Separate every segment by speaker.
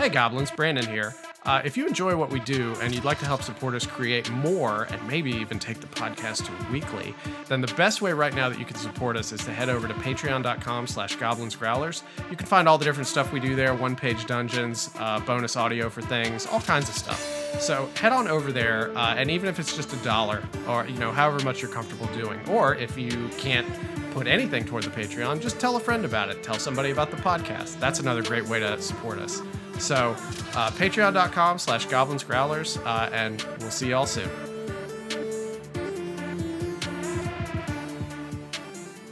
Speaker 1: Hey Goblins, Brandon here. Uh, if you enjoy what we do and you'd like to help support us create more and maybe even take the podcast to weekly, then the best way right now that you can support us is to head over to patreon.com slash goblinsgrowlers. You can find all the different stuff we do there, one-page dungeons, uh, bonus audio for things, all kinds of stuff. So head on over there, uh, and even if it's just a dollar or, you know, however much you're comfortable doing, or if you can't put anything toward the Patreon, just tell a friend about it. Tell somebody about the podcast. That's another great way to support us. So, uh, patreon.com slash goblins growlers, uh, and we'll see y'all soon.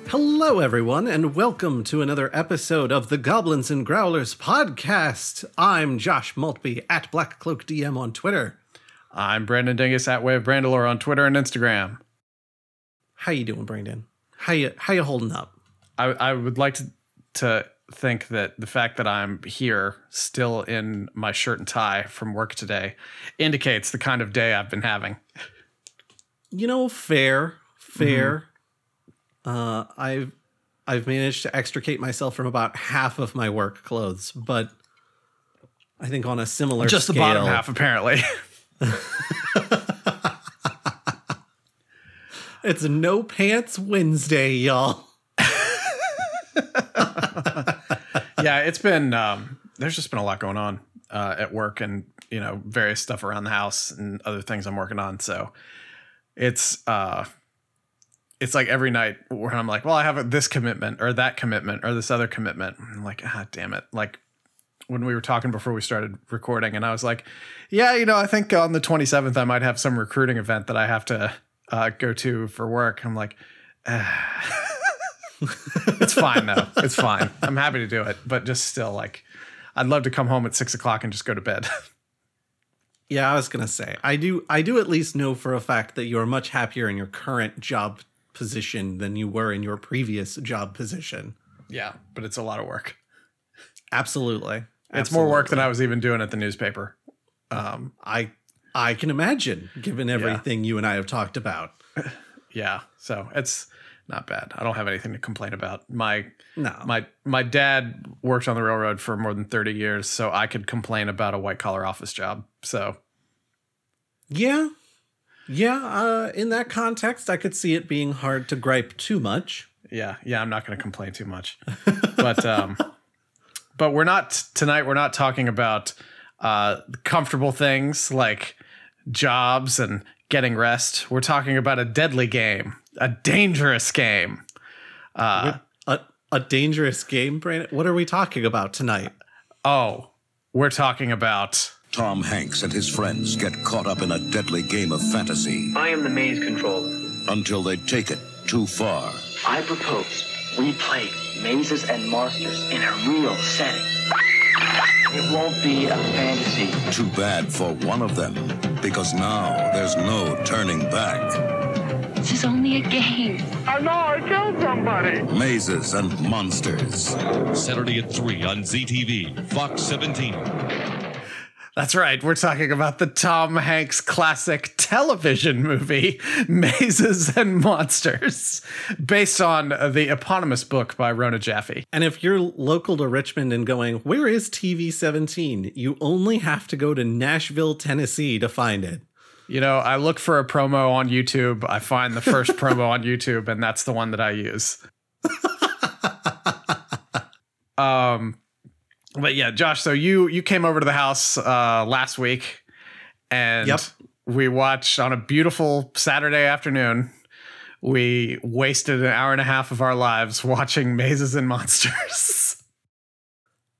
Speaker 2: Hello, everyone, and welcome to another episode of the Goblins and Growlers podcast. I'm Josh Maltby at Black Cloak DM on Twitter.
Speaker 1: I'm Brandon Dingus at Way of Brandalore on Twitter and Instagram.
Speaker 2: How you doing, Brandon? How you how you holding up?
Speaker 1: I, I would like to to think that the fact that I'm here still in my shirt and tie from work today indicates the kind of day I've been having.
Speaker 2: You know, fair, fair. Uh, I've I've managed to extricate myself from about half of my work clothes, but I think on a similar
Speaker 1: Just the bottom half, apparently.
Speaker 2: It's no pants Wednesday, y'all.
Speaker 1: yeah, it's been um, there's just been a lot going on uh, at work and you know various stuff around the house and other things I'm working on. So it's uh, it's like every night where I'm like, well, I have this commitment or that commitment or this other commitment. I'm like, ah, damn it, like. When we were talking before we started recording, and I was like, "Yeah, you know, I think on the 27th I might have some recruiting event that I have to uh, go to for work." I'm like, ah. it's fine though. It's fine. I'm happy to do it, but just still like, I'd love to come home at six o'clock and just go to bed.
Speaker 2: Yeah, I was gonna say I do. I do at least know for a fact that you are much happier in your current job position than you were in your previous job position.
Speaker 1: yeah, but it's a lot of work.
Speaker 2: Absolutely,
Speaker 1: It's more work than I was even doing at the newspaper. Um,
Speaker 2: I I can imagine, given everything you and I have talked about.
Speaker 1: yeah, so it's not bad. I don't have anything to complain about. My
Speaker 2: No,
Speaker 1: my my dad worked on the railroad for more than 30 years, so I could complain about a white collar office job. So
Speaker 2: yeah, yeah. Uh, in that context, I could see it being hard to gripe too much.
Speaker 1: yeah, yeah, I'm not going to complain too much. but um but we're not tonight we're not talking about uh comfortable things like jobs and getting rest. We're talking about a deadly game, a dangerous game. Uh
Speaker 2: A a dangerous game, Brandon. What are we talking about tonight?
Speaker 1: oh, we're talking about
Speaker 3: Tom Hanks and his friends get caught up in a deadly game of fantasy
Speaker 4: I am the maze controller.
Speaker 3: until they take it too far.
Speaker 4: I propose we play mazes and monsters in a real setting. It won't be a fantasy.
Speaker 3: Too bad for one of them, because now there's no turning back.
Speaker 5: This is only a game. I know I killed somebody.
Speaker 3: Mazes and monsters.
Speaker 6: Saturday at 3 on ZTV, Fox 17.
Speaker 1: That's right. We're talking about the Tom Hanks classic television movie, Mazes and Monsters, based on the eponymous book by Rona Jaffe.
Speaker 2: And if you're local to Richmond and going, where is TV 17? You only have to go to Nashville, Tennessee to find it.
Speaker 1: You know, I look for a promo on YouTube, I find the first promo on YouTube, and that's the one that I use. um, but yeah, Josh, so you you came over to the house uh last week and
Speaker 2: Yep.
Speaker 1: we watched on a beautiful Saturday afternoon. We wasted an hour and a half of our lives watching Mazes and Monsters.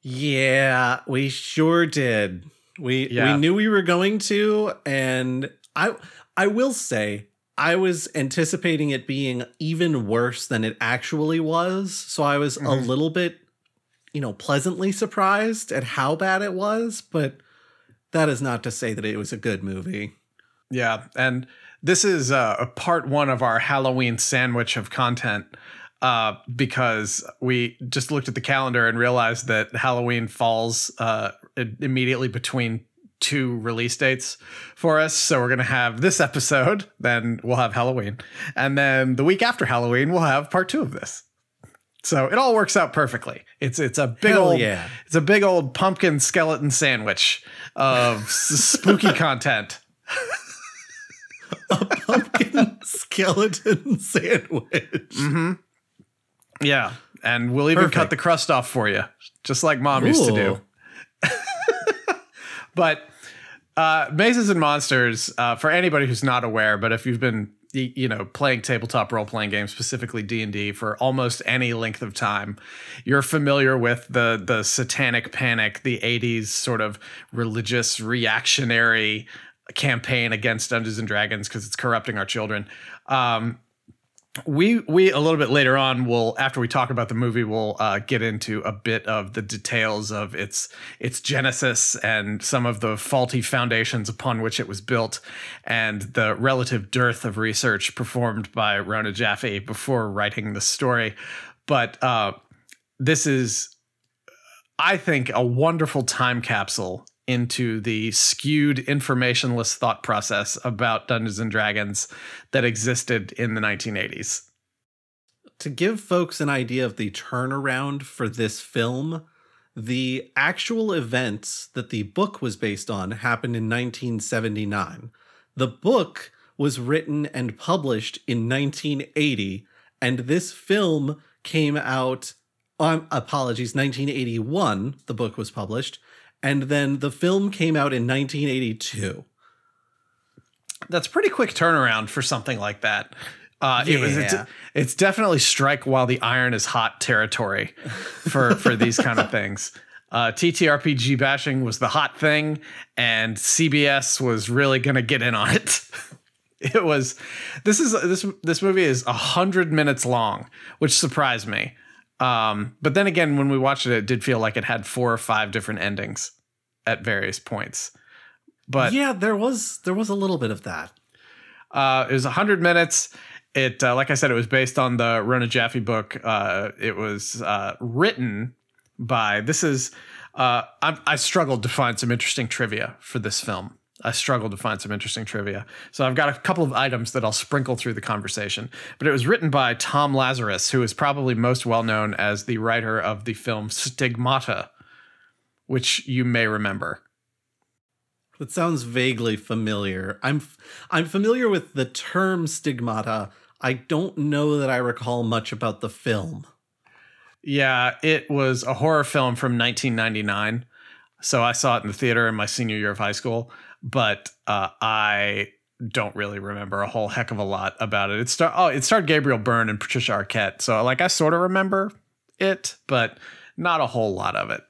Speaker 2: Yeah, we sure did. We
Speaker 1: Yeah.
Speaker 2: we knew we were going to, and I I will say I was anticipating it being even worse than it actually was. So I was a
Speaker 1: Mhm.
Speaker 2: little bit, you know, pleasantly surprised at how bad it was, but that is not to say that it was a good movie.
Speaker 1: Yeah, and this is uh, a part one of our Halloween sandwich of content uh, because we just looked at the calendar and realized that Halloween falls uh, immediately between two release dates for us. So we're going to have this episode, then we'll have Halloween. And then the week after Halloween, we'll have part two of this. So it all works out perfectly. It's it's a big
Speaker 2: Hell
Speaker 1: old
Speaker 2: yeah.
Speaker 1: it's a big old pumpkin skeleton sandwich of spooky content.
Speaker 2: a Pumpkin skeleton sandwich. Mm-hmm.
Speaker 1: Yeah, and we'll even cut the crust off for you, just like mom used to do. But uh, Mazes and Monsters, uh, for anybody who's not aware, but if you've been you know playing tabletop role playing games, specifically D and D, for almost any length of time, you're familiar with the the Satanic Panic, the '80s sort of religious reactionary campaign against Dungeons and Dragons because it's corrupting our children. Um, we we a little bit later on will after we talk about the movie we'll uh, get into a bit of the details of its its genesis and some of the faulty foundations upon which it was built and the relative dearth of research performed by Rona Jaffe before writing the story. But uh, this is I think a wonderful time capsule into the skewed informationless thought process about Dungeons and Dragons that existed in the 1980s.
Speaker 2: to give folks an idea of the turnaround for this film, the actual events that the book was based on happened in 1979. The book was written and published in 1980, and this film came out. Um, apologies, 1981. The book was published, and then the film came out in 1982.
Speaker 1: That's pretty quick turnaround for something like that. Uh, it was it's, it's definitely strike while the iron is hot territory for for these kind of things. Uh, TTRPG bashing was the hot thing, and CBS was really going to get in on it. it was this is this this movie is a hundred minutes long, which surprised me. Um, but then again, when we watched it, it did feel like it had four or five different endings at various points. But
Speaker 2: yeah, there was there was a little bit of that.
Speaker 1: uh, it was 100 minutes. It, uh, like I said, it was based on the Rona Jaffe book. Uh, it was uh, written by, this is, uh, I, I struggled to find some interesting trivia for this film. I struggled to find some interesting trivia. So I've got a couple of items that I'll sprinkle through the conversation. But it was written by Tom Lazarus, who is probably most well known as the writer of the film Stigmata, which you may remember.
Speaker 2: That sounds vaguely familiar. I'm I'm familiar with the term stigmata. I don't know that I recall much about the film.
Speaker 1: Yeah, it was a horror film from 1999. So I saw it in the theater in my senior year of high school, but uh, I don't really remember a whole heck of a lot about it. It star oh, it starred Gabriel Byrne and Patricia Arquette. So like I sort of remember it, but not a whole lot of it.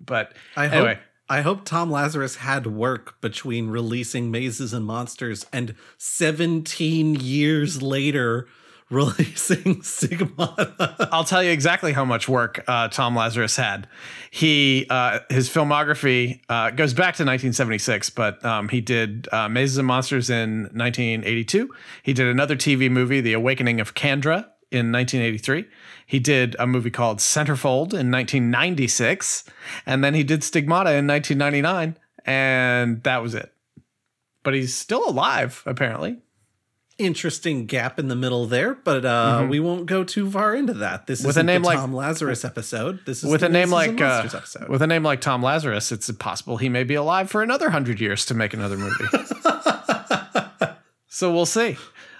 Speaker 1: But
Speaker 2: I hope
Speaker 1: anyway,
Speaker 2: I hope Tom Lazarus had work between releasing Mazes and Monsters and 17 years later releasing Stigmata.
Speaker 1: I'll tell you exactly how much work uh, Tom Lazarus had. He uh, his filmography uh, goes back to 1976, but um, he did uh, Mazes and Monsters in 1982. He did another TV movie, The Awakening of Candra, in 1983. He did a movie called Centerfold in 1996, and then he did Stigmata in 1999, and that was it. But he's still alive, apparently.
Speaker 2: Interesting gap in the middle there, but uh, we won't go too far into that. This
Speaker 1: Mm-hmm. With
Speaker 2: is
Speaker 1: a name
Speaker 2: the
Speaker 1: like-
Speaker 2: Tom Lazarus episode. This is
Speaker 1: with
Speaker 2: the
Speaker 1: a name like uh, with a name like Tom Lazarus, it's possible he may be alive for another hundred years to make another movie. so we'll see,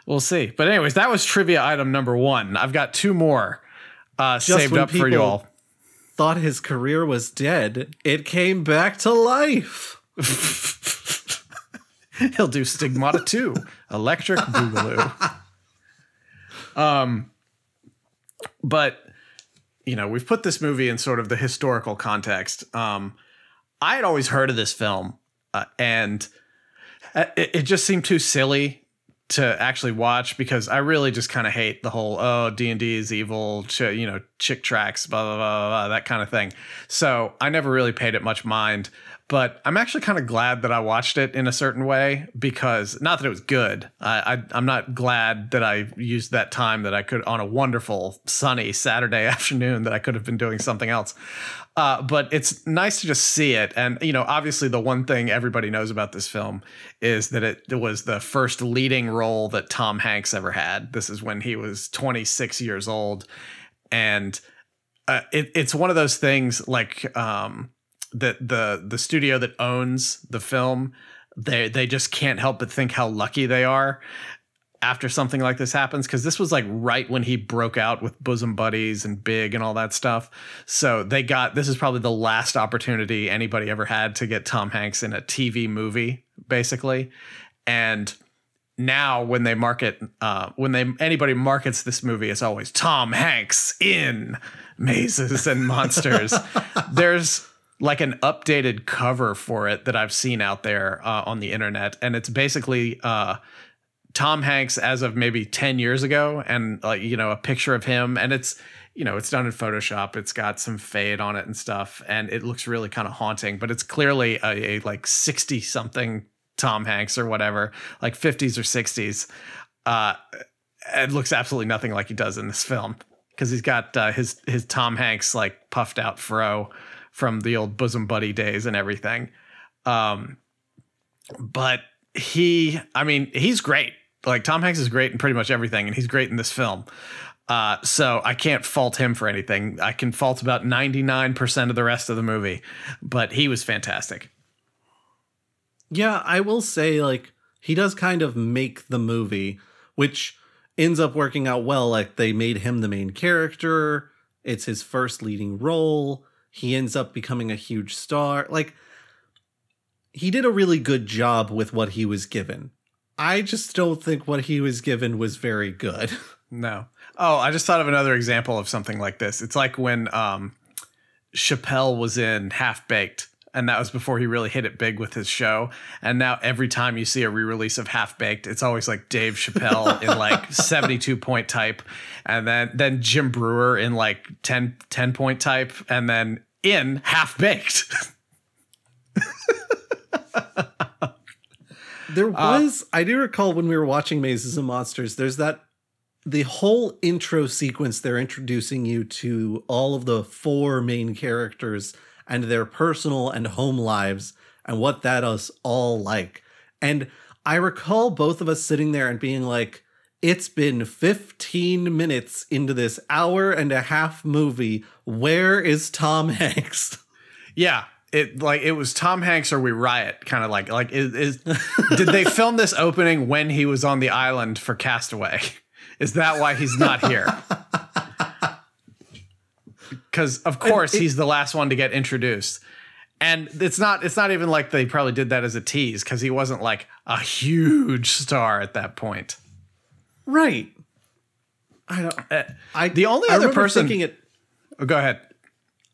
Speaker 1: we'll see. But anyways, that was trivia item number one. I've got two more uh, saved up for you all.
Speaker 2: Thought his career was dead. It came back to life.
Speaker 1: He'll do Stigmata 2, Electric Boogaloo. Um, but you know, we've put this movie in sort of the historical context. Um, I had always heard of this film, uh, and uh, it, it just seemed too silly to actually watch because I really just kind of hate the whole oh D and D is evil, ch- you know, chick tracts, blah, blah blah blah blah that kind of thing. So I never really paid it much mind. But I'm actually kind of glad that I watched it in a certain way because not that it was good. I, I I'm not glad that I used that time that I could on a wonderful sunny Saturday afternoon that I could have been doing something else. Uh, but it's nice to just see it. And, you know, obviously, the one thing everybody knows about this film is that it, it was the first leading role that Tom Hanks ever had. This is when he was 26 years old. and uh, it, it's one of those things like um, that the the studio that owns the film they they just can't help but think how lucky they are after something like this happens because this was like right when he broke out with bosom buddies and big and all that stuff. So they got this is probably the last opportunity anybody ever had to get tom hanks in a tv movie basically. And now when they market uh, when they anybody markets this movie it's always tom hanks in mazes and monsters. There's like an updated cover for it that i've seen out there uh, on the internet. And it's basically uh, tom hanks as of maybe 10 years ago and like you know a picture of him. And it's you know it's done in photoshop. It's got some fade on it and stuff. And it looks really kind of haunting but it's clearly a, a like 60 something Tom Hanks or whatever, like 50s or 60s. Uh, it looks absolutely nothing like he does in this film because he's got uh, his his Tom Hanks like puffed out fro from the old bosom buddy days and everything. Um, but he, I mean, he's great. Like Tom Hanks is great in pretty much everything, and he's great in this film. Uh, so I can't fault him for anything. I can fault about 99% of the rest of the movie, but he was fantastic.
Speaker 2: Yeah, I will say like he does kind of make the movie, which ends up working out well. Like they made him the main character. It's his first leading role. He ends up becoming a huge star. Like he did a really good job with what he was given. I just don't think what he was given was very good.
Speaker 1: No. Oh, I just thought of another example of something like this. It's like when um Chappelle was in Half Baked and that was before he really hit it big with his show. And now every time you see a re-release of Half Baked, it's always like Dave Chappelle in like 72 point type, and then then Jim Breuer in like 10, 10 point type, and then in Half Baked.
Speaker 2: There uh, was, I do recall when we were watching Mazes and Monsters, there's that the whole intro sequence they're introducing you to all of the four main characters and their personal and home lives and what that is all like. And I recall both of us sitting there and being like, it's been 15 minutes into this hour and a half movie. Where is Tom Hanks?
Speaker 1: yeah. It like it was Tom Hanks or we riot kind of like like is, is did they film this opening when he was on the island for Castaway? Is that why he's not here? Because of course
Speaker 2: it-
Speaker 1: he's the last one to get introduced and it's not it's not even like they probably did that as a tease because he wasn't like a huge star at that point
Speaker 2: Right. I don't. Eh, I
Speaker 1: the only
Speaker 2: I
Speaker 1: other person-
Speaker 2: thinking it.
Speaker 1: oh, go ahead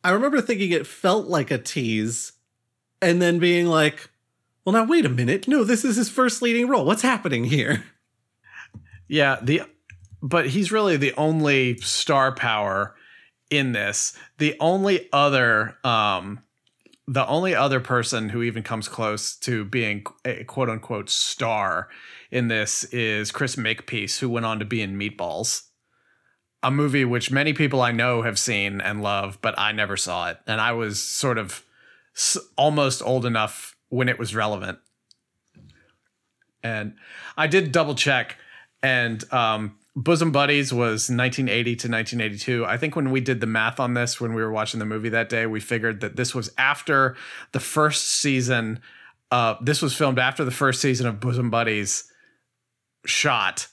Speaker 2: I remember thinking it felt like a tease, and then being like, "Well, now wait a minute. No, this is his first leading role. What's happening here?"
Speaker 1: yeah the but he's really the only star power in this the only other um the only other person who even comes close to being a quote unquote star in this is Chris Makepeace, who went on to be in Meatballs, a movie which many people I know have seen and love, but I never saw it. And I was sort of almost old enough when it was relevant. And I did double check, and um, Bosom Buddies was 1980 to 1982. I think when we did the math on this, when we were watching the movie that day, we figured that this was after the first season. Uh, this was filmed after the first season of Bosom Buddies shot,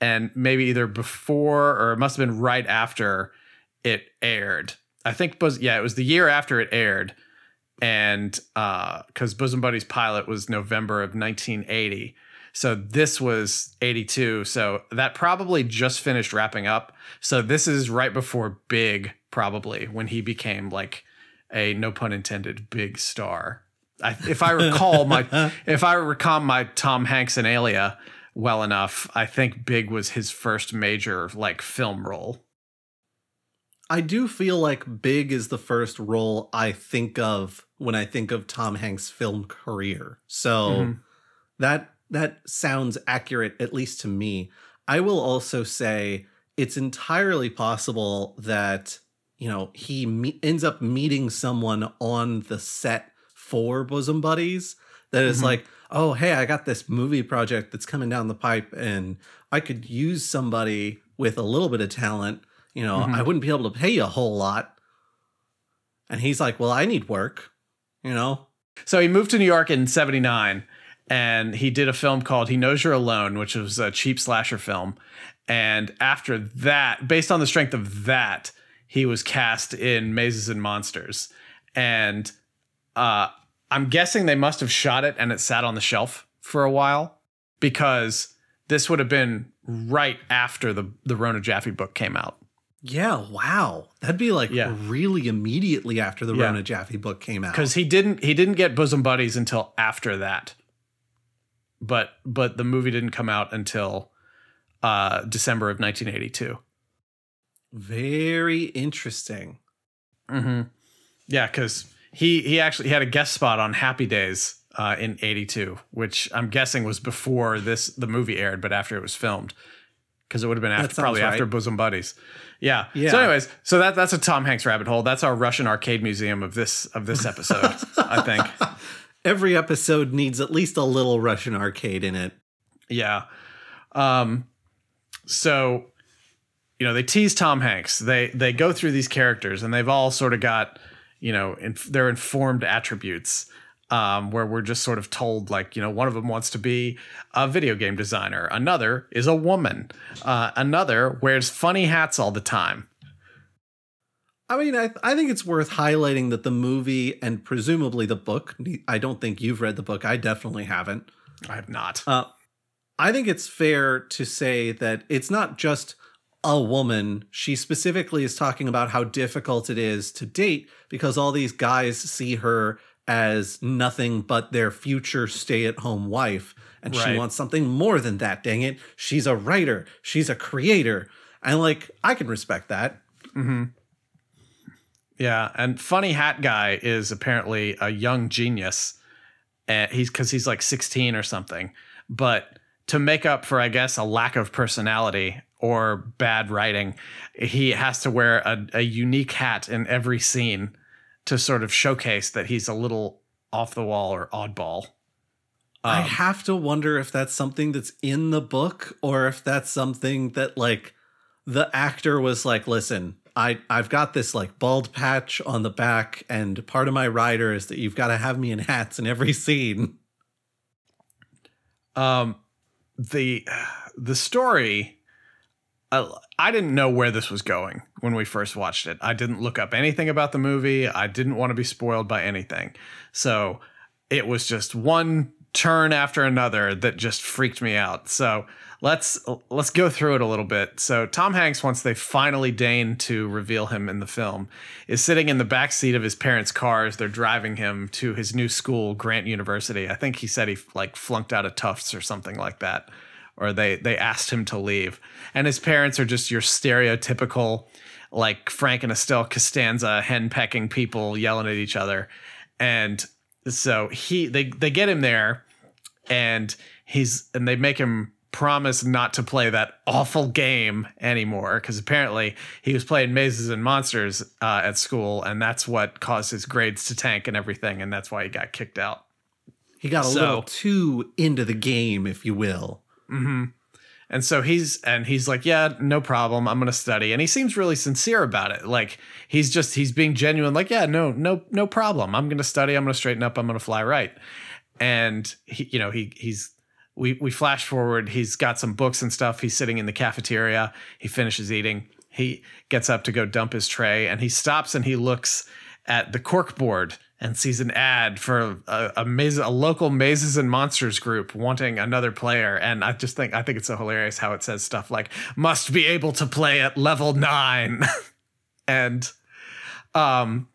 Speaker 1: and maybe either before or it must have been right after it aired. I think, Bos- yeah, it was the year after it aired, and because Bosom Buddies pilot was November of 1980. So this was 82. So that probably just finished wrapping up. So this is right before Big, probably, when he became like a no pun intended big star. I, if I recall my if I recall my Tom Hanks and Alia well enough, I think Big was his first major like film role.
Speaker 2: I do feel like Big is the first role I think of when I think of Tom Hanks' film career. So
Speaker 1: Mhm.
Speaker 2: that that sounds accurate at least to me. I will also say it's entirely possible that you know he me- ends up meeting someone on the set for Bosom Buddies that is
Speaker 1: Mhm.
Speaker 2: like, "Oh, hey, I got this movie project that's coming down the pipe and I could use somebody with a little bit of talent You know, I wouldn't be able to pay you a whole lot. And he's like, Well, I need work. You know,
Speaker 1: So he moved to New York in 79 and he did a film called He Knows You're Alone, which was a cheap slasher film. And after that, based on the strength of that, he was cast in Mazes and Monsters. And uh, I'm guessing they must have shot it and it sat on the shelf for a while because this would have been right after the, the Rona Jaffe book came out.
Speaker 2: yeah, wow. That'd be like
Speaker 1: Yeah.
Speaker 2: really immediately after the
Speaker 1: Yeah.
Speaker 2: Rona Jaffe book came out.
Speaker 1: because he didn't he didn't get bosom buddies until after that but but the movie didn't come out until uh december of 1982
Speaker 2: Very interesting.
Speaker 1: mm-hmm. yeah because he he actually he had a guest spot on happy days uh in 82 which i'm guessing was before this the movie aired but after it was filmed because it would have been after probably after bosom buddies yeah.
Speaker 2: Yeah.
Speaker 1: so anyways so that that's a tom hanks rabbit hole that's our russian arcade museum of this of this episode i think
Speaker 2: Every episode needs at least a little Russian arcade in it.
Speaker 1: Yeah. Um so you know, they tease Tom Hanks. They they go through these characters and they've all sort of got, you know, in, their informed attributes. Um, where we're just sort of told, like, you know, one of them wants to be a video game designer. Another is a woman. Uh, another wears funny hats all the time.
Speaker 2: I mean, I, I think it's worth highlighting that the movie and presumably the book, I don't think you've read the book. I definitely haven't.
Speaker 1: I have not.
Speaker 2: Uh, I think it's fair to say that it's not just a woman. She specifically is talking about how difficult it is to date because all these guys see her as nothing but their future stay at home wife. And she wants something more than that, dang it. She's a writer, she's a creator. And like, I can respect that.
Speaker 1: Yeah, and funny hat guy is apparently a young genius. And he's because he's like 16 or something. But to make up for, I guess, a lack of personality or bad writing, he has to wear a, a unique hat in every scene to sort of showcase that he's a little off the wall or oddball.
Speaker 2: I
Speaker 1: Um,
Speaker 2: have to wonder if that's something that's in the book or if that's something that like the actor was like, listen, I I've got this like bald patch on the back, and part of my rider is that you've got to have me in hats in every scene.
Speaker 1: um the the story uh, i didn't know where this was going when we first watched it. I didn't look up anything about the movie. I didn't want to be spoiled by anything. So it was just one turn after another that just freaked me out. So let's let's go through it a little bit. So tom hanks once they finally deign to reveal him in the film is sitting in the back seat of his parents cars they're driving him to his new school grant university. I think he said he like flunked out of tufts or something like that or they they asked him to leave. And his parents are just your stereotypical like frank and estelle costanza hen pecking people yelling at each other. And so he they they get him there and he's and they make him promise not to play that awful game anymore because apparently he was playing mazes and monsters uh, at school and that's what caused his grades to tank and everything and that's why he got kicked out
Speaker 2: He got a
Speaker 1: So-
Speaker 2: little too into the game, if you will.
Speaker 1: And so he's and he's like, yeah, no problem. I'm gonna study. And he seems really sincere about it. Like he's just he's being genuine. Like, yeah, no, no, no problem. I'm gonna study. I'm gonna straighten up. I'm gonna fly right. And he, you know, he he's we we flash forward. He's got some books and stuff. He's sitting in the cafeteria. He finishes eating. He gets up to go dump his tray, and he stops and he looks at the cork board and sees an ad for a, a maze, a local mazes and monsters group wanting another player. And I just think I think it's so hilarious how it says stuff like "must be able to play at level nine. and um,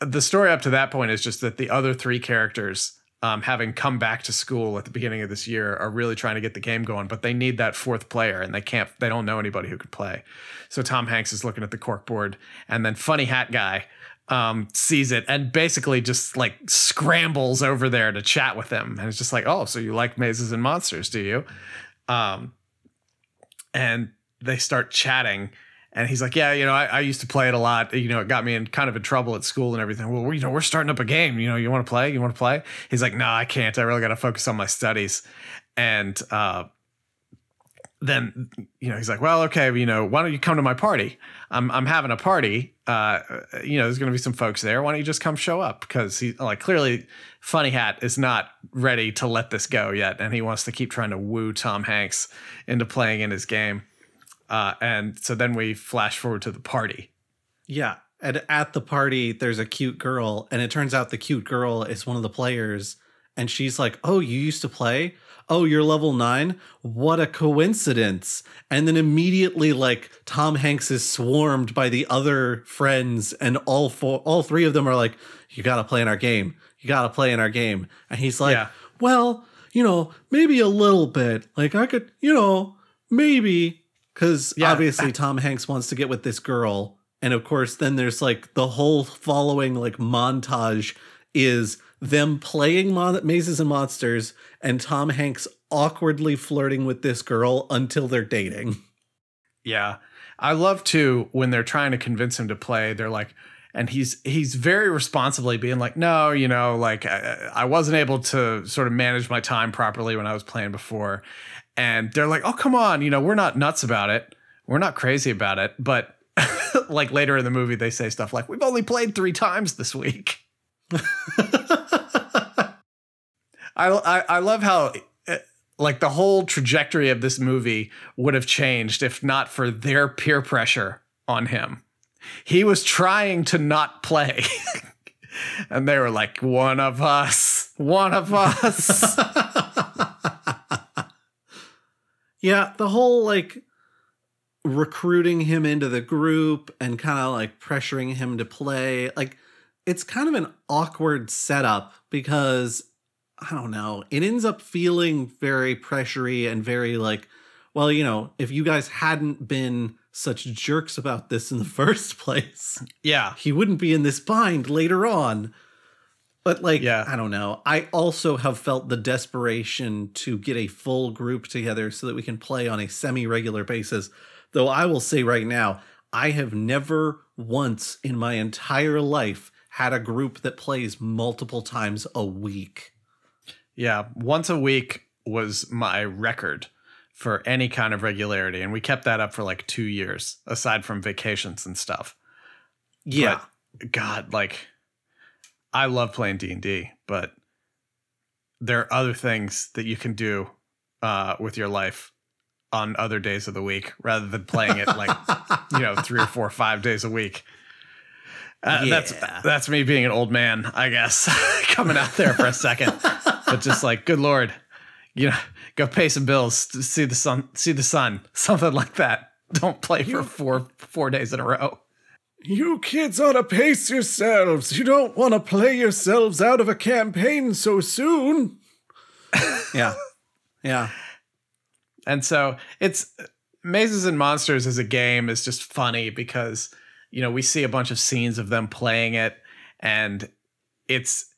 Speaker 1: the story up to that point is just that the other three characters. Um, having come back to school at the beginning of this year, are really trying to get the game going, but they need that fourth player, and they can't. They don't know anybody who could play. So Tom Hanks is looking at the cork board, and then Funny Hat Guy um, sees it and basically just like scrambles over there to chat with him. And it's just like, oh, so you like mazes and monsters, do you? Um, and they start chatting. And he's like, yeah, you know, I, I used to play it a lot. You know, it got me in kind of in trouble at school and everything. Well, we- you know, we're starting up a game. You know, you want to play? You want to play? He's like, no, I can't. I really got to focus on my studies. And uh, then you know he's like, well, okay, you know, why don't you come to my party? I'm I'm having a party. Uh, you know, there's going to be some folks there. Why don't you just come show up? Because he like clearly, Funny Hat is not ready to let this go yet, and he wants to keep trying to woo Tom Hanks into playing in his game. Uh, and so then we flash forward to the party.
Speaker 2: Yeah. And at the party, there's a cute girl, and it turns out the cute girl is one of the players. And she's like, Oh, you used to play? Oh, you're level nine? What a coincidence. And then immediately, like, Tom Hanks is swarmed by the other friends, and all four, all three of them are like, You gotta play in our game. You gotta play in our game. And he's like,
Speaker 1: Yeah.
Speaker 2: Well, you know, maybe a little bit. Like, I could, you know, maybe. Because
Speaker 1: Yeah.
Speaker 2: obviously, Tom Hanks wants to get with this girl. And of course, then there's like the whole following like montage is them playing mon- mazes and monsters and Tom Hanks awkwardly flirting with this girl until they're dating.
Speaker 1: Yeah. I love too when they're trying to convince him to play, they're like, and he's he's very responsibly being like, no, you know, like I, I wasn't able to sort of manage my time properly when I was playing before. And they're like, oh, come on, you know, we're not nuts about it. We're not crazy about it. But like later in the movie, they say stuff like, we've only played three times this week. I, I, I love how uh, like the whole trajectory of this movie would have changed if not for their peer pressure on him. He was trying to not play. and they were like, one of us, one of us.
Speaker 2: Yeah, the whole like recruiting him into the group and kind of like pressuring him to play, like it's kind of an awkward setup because I don't know, it ends up feeling very pressury and very like, well, you know, if you guys hadn't been such jerks about this in the first place,
Speaker 1: yeah.
Speaker 2: he wouldn't be in this bind later on. But like,
Speaker 1: Yeah.
Speaker 2: I don't know. I also have felt the desperation to get a full group together so that we can play on a semi-regular basis. Though I will say right now, I have never once in my entire life had a group that plays multiple times a week.
Speaker 1: Yeah. Once a week was my record for any kind of regularity. And we kept that up for like two years, aside from vacations and stuff.
Speaker 2: Yeah.
Speaker 1: But God, like I love playing D and D, but there are other things that you can do uh, with your life on other days of the week rather than playing it like you know three or four or five days a week. Uh, That's
Speaker 2: Yeah.
Speaker 1: that's me being an old man, I guess, coming out there for a second. but just like, good lord, you know, go pay some bills, see the sun, see the sun, something like that. Don't play for four four days in a row.
Speaker 2: You kids ought to pace yourselves. You don't want to play yourselves out of a campaign so soon. yeah. Yeah.
Speaker 1: And so it's Mazes and Monsters as a game is just funny because you know we see a bunch of scenes of them playing it and it's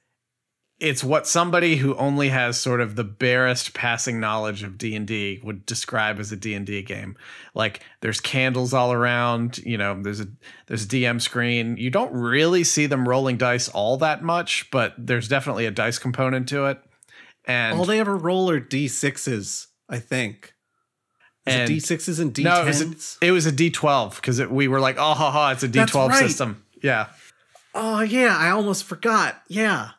Speaker 1: it's what somebody who only has sort of the barest passing knowledge of D&D would describe as a D&D game. Like there's candles all around, you know, there's a there's a DM screen. You don't really see them rolling dice all that much, but there's definitely a dice component to it. And
Speaker 2: All they ever roll are D6s, I think. Is
Speaker 1: And-
Speaker 2: it D6s and D10s?
Speaker 1: No, it was a, it was a D12 because we were like, oh, ha, ha, it's a
Speaker 2: That's
Speaker 1: D12
Speaker 2: right.
Speaker 1: system. Yeah.
Speaker 2: oh, yeah. I almost forgot. Yeah.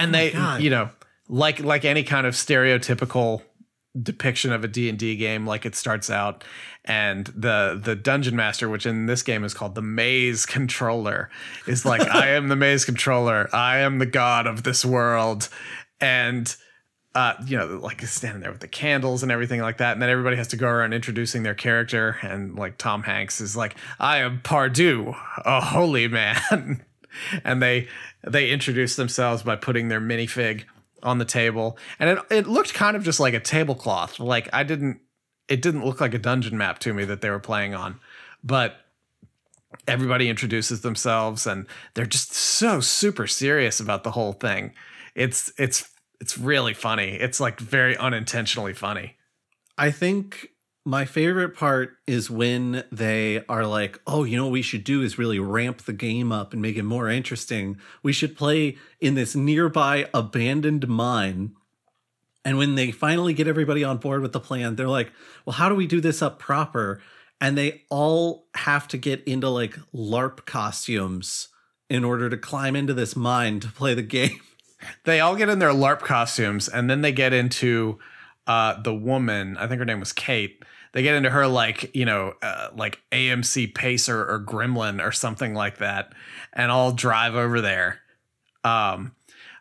Speaker 1: And
Speaker 2: my
Speaker 1: they,
Speaker 2: God.
Speaker 1: you know, like like any kind of stereotypical depiction of a D&D game like it starts out and the the dungeon master which in this game is called the maze controller is like I am the maze controller I am the god of this world and uh, you know, like standing there with the candles and everything like that. And then everybody has to go around introducing their character. And like Tom Hanks is like, I am Pardieu, a holy man. and they they introduce themselves by putting their minifig on the table. And it, it looked kind of just like a tablecloth. Like I didn't it didn't look like a dungeon map to me that they were playing on. But everybody introduces themselves and they're just so super serious about the whole thing. It's it's it's really funny. It's like very unintentionally funny.
Speaker 2: I think my favorite part is when they are like, oh, you know what we should do is really ramp the game up and make it more interesting. We should play in this nearby abandoned mine. And when they finally get everybody on board with the plan, they're like, well, how do we do this up proper? And they all have to get into like LARP costumes in order to climb into this mine to play the game.
Speaker 1: They all get in their LARP costumes and then they get into uh, the woman, I think her name was Kate. They get into her like, you know, uh, like AMC Pacer or Gremlin or something like that and all drive over there. Um,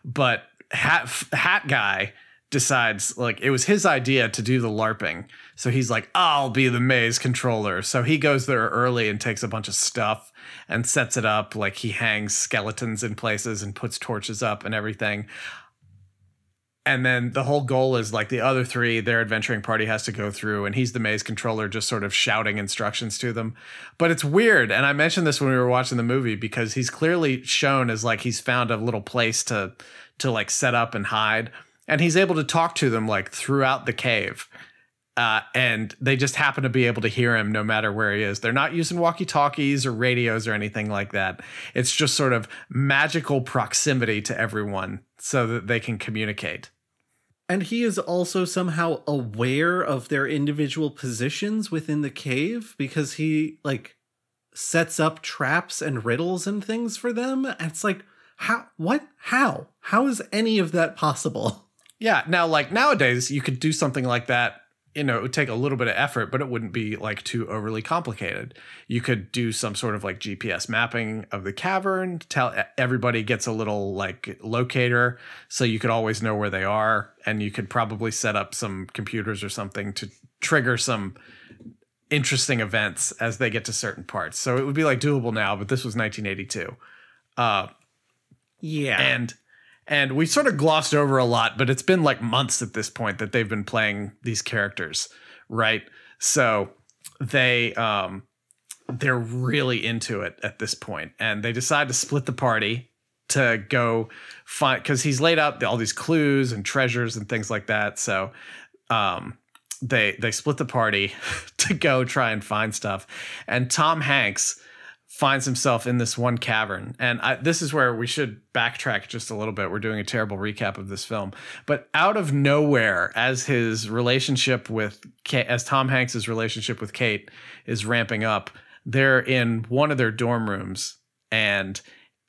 Speaker 1: but Hat, Hat Guy decides like it was his idea to do the LARPing. So he's like, I'll be the maze controller. So he goes there early and takes a bunch of stuff and sets it up. Like he hangs skeletons in places and puts torches up and everything. And then the whole goal is like the other three, their adventuring party has to go through, and he's the maze controller, just sort of shouting instructions to them. But it's weird. And I mentioned this when we were watching the movie because he's clearly shown as like he's found a little place to to like set up and hide. And he's able to talk to them like throughout the cave. Uh, and they just happen to be able to hear him no matter where he is. They're not using walkie talkies or radios or anything like that. It's just sort of magical proximity to everyone so that they can communicate.
Speaker 2: And he is also somehow aware of their individual positions within the cave because he like sets up traps and riddles and things for them. And it's like, how, what, how, how is any of that possible?
Speaker 1: Yeah. Now, like nowadays, you could do something like that. You know, it would take a little bit of effort, but it wouldn't be like too overly complicated. You could do some sort of like GPS mapping of the cavern. Tell everybody gets a little like locator, so you could always know where they are, and you could probably set up some computers or something to trigger some interesting events as they get to certain parts. So it would be like doable now, but this was 1982. Uh,
Speaker 2: Yeah.
Speaker 1: and and we sort of glossed over a lot but it's been like months at this point that they've been playing these characters right? So they um they're really into it at this point and they decide to split the party to go find because he's laid out all these clues and treasures and things like that. So um they they split the party to go try and find stuff. And tom hanks finds himself in this one cavern. And I, this is where we should backtrack just a little bit. We're doing a terrible recap of this film. But out of nowhere, as his relationship with, Kate, as Tom Hanks's relationship with Kate is ramping up, they're in one of their dorm rooms and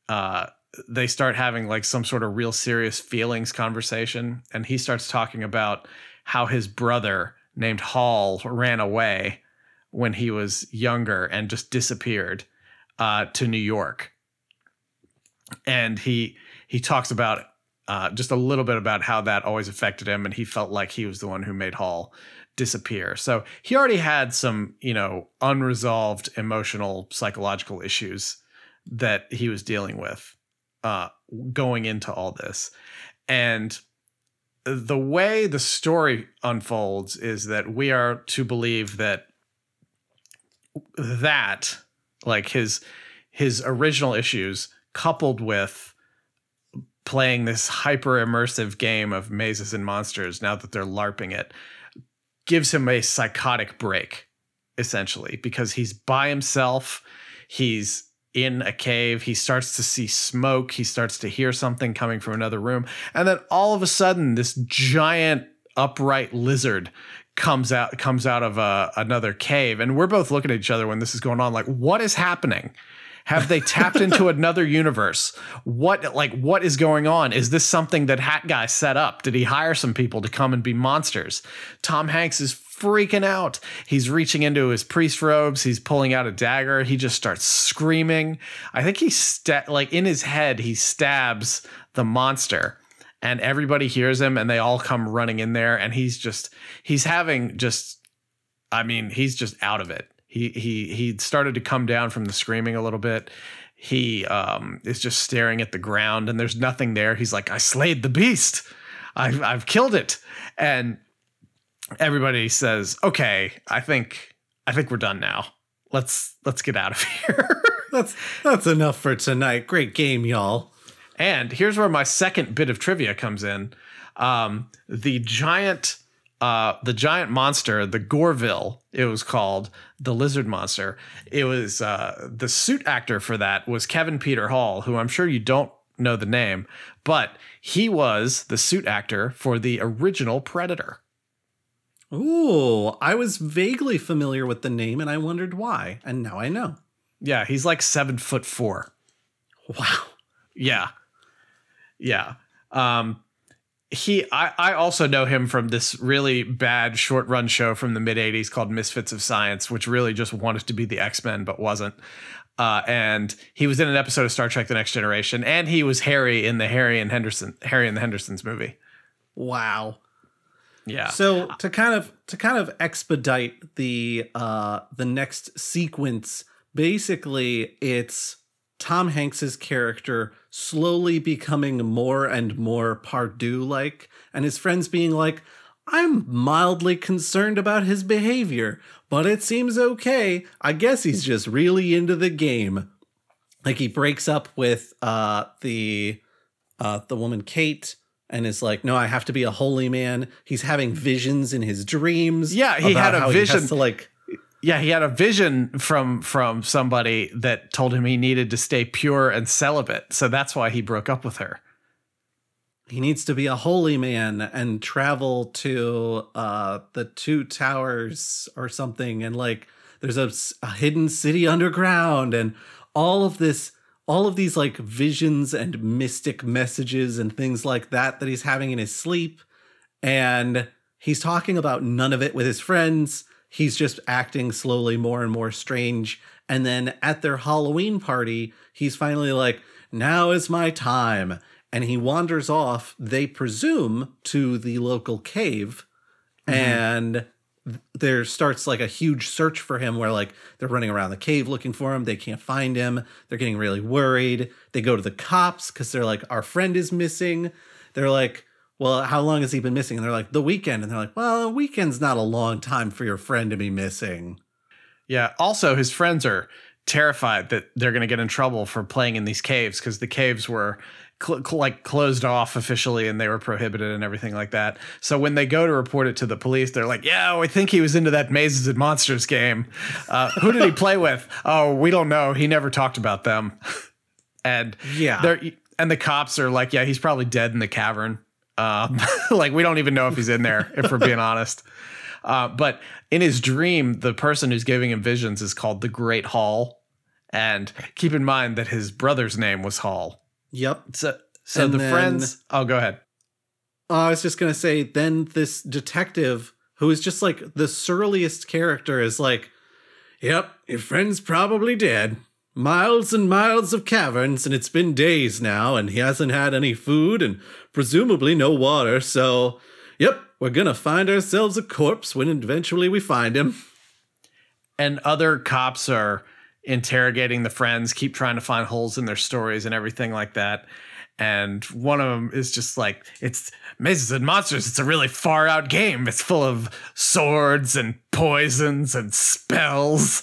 Speaker 1: uh, they start having like some sort of real serious feelings conversation. And he starts talking about how his brother named Hall ran away when he was younger and just disappeared uh, to New York, and he he talks about uh, just a little bit about how that always affected him, and he felt like he was the one who made Hall disappear. So he already had some you know unresolved emotional psychological issues that he was dealing with uh, going into all this, and the way the story unfolds is that we are to believe that that like his his original issues coupled with playing this hyper immersive game of mazes and monsters now that they're larping it gives him a psychotic break essentially because he's by himself he's in a cave he starts to see smoke he starts to hear something coming from another room and then all of a sudden this giant upright lizard comes out comes out of uh, another cave and we're both looking at each other when this is going on like what is happening? Have they tapped into another universe? What like what is going on? Is this something that hat guy set up? Did he hire some people to come and be monsters? Tom hanks is freaking out. He's reaching into his priest robes. He's pulling out a dagger. He just starts screaming. I think he sta- like in his head he stabs the monster and everybody hears him and they all come running in there and he's just he's having just i mean he's just out of it. He he he started to come down from the screaming a little bit. He um is just staring at the ground and there's nothing there. He's like i slayed the beast. I've i've killed it. And everybody says okay i think i think we're done now. Let's let's get out of here.
Speaker 2: That's that's enough for tonight. Great game, y'all.
Speaker 1: And here's where my second bit of trivia comes in. Um, the giant, uh, the giant monster, the Gorville, it was called the lizard monster. It was uh, the suit actor for that was Kevin Peter Hall, who I'm sure you don't know the name, but he was the suit actor for the original Predator.
Speaker 2: Ooh, I was vaguely familiar with the name and I wondered why, and now I know.
Speaker 1: Yeah, he's like seven foot four.
Speaker 2: Wow.
Speaker 1: Yeah. Yeah. Um he I, I also know him from this really bad short run show from the mid 80s called Misfits of Science, which really just wanted to be the X-Men but wasn't. Uh, and he was in an episode of Star Trek The Next Generation, and he was Harry in the Harry and Henderson Harry and the Hendersons movie.
Speaker 2: Wow.
Speaker 1: Yeah.
Speaker 2: So to kind of to kind of expedite the uh the next sequence, basically it's Tom Hanks's character slowly becoming more and more Pardieu like, and his friends being like, I'm mildly concerned about his behavior, but it seems okay. I guess he's just really into the game. Like he breaks up with uh the uh the woman Kate and is like, no, I have to be a holy man. He's having visions in his dreams.
Speaker 1: Yeah, he had a
Speaker 2: how he
Speaker 1: vision.
Speaker 2: to like
Speaker 1: yeah, he had a vision from from somebody that told him he needed to stay pure and celibate. So that's why he broke up with her.
Speaker 2: he needs to be a holy man and travel to uh the two towers or something and like there's a hidden city underground and all of this all of these like visions and mystic messages and things like that that he's having in his sleep and he's talking about none of it with his friends he's just acting slowly more and more strange. And then at their halloween party he's finally like now is my time. And he wanders off they presume to the local cave. Mm-hmm. And there starts like a huge search for him where like they're running around the cave looking for him. They can't find him. They're getting really worried. They go to the cops because they're like our friend is missing. They're like well how long has he been missing and they're like the weekend and they're like well a weekend's not a long time for your friend to be missing
Speaker 1: Yeah. Also, his friends are terrified that they're going to get in trouble for playing in these caves because the caves were cl- cl- like closed off officially and they were prohibited and everything like that. So when they go to report it to the police, they're like, "Yeah, we think he was into that Mazes and Monsters game. Uh, who did he play with? Oh, we don't know. He never talked about them." and
Speaker 2: Yeah.
Speaker 1: they're and the cops are like, "Yeah, he's probably dead in the cavern." Um, like we don't even know if he's in there, if we're being honest. Uh, but in his dream, the person who's giving him visions is called the Great Hall. And keep in mind that his brother's name was Hall.
Speaker 2: yep
Speaker 1: So, so
Speaker 2: And
Speaker 1: the
Speaker 2: then-
Speaker 1: friends. Oh, go ahead.
Speaker 2: Uh, I was just gonna say, then this detective, who is just like the surliest character, is like, "Yep, your friend's probably dead. Miles and miles of caverns, and it's been days now, and he hasn't had any food and presumably no water. So, yep, we're gonna find ourselves a corpse when eventually we find him."
Speaker 1: And other cops are interrogating the friends, keep trying to find holes in their stories and everything like that. And one of them is just like, it's Mazes and Monsters. It's a really far out game. It's full of swords and poisons and spells.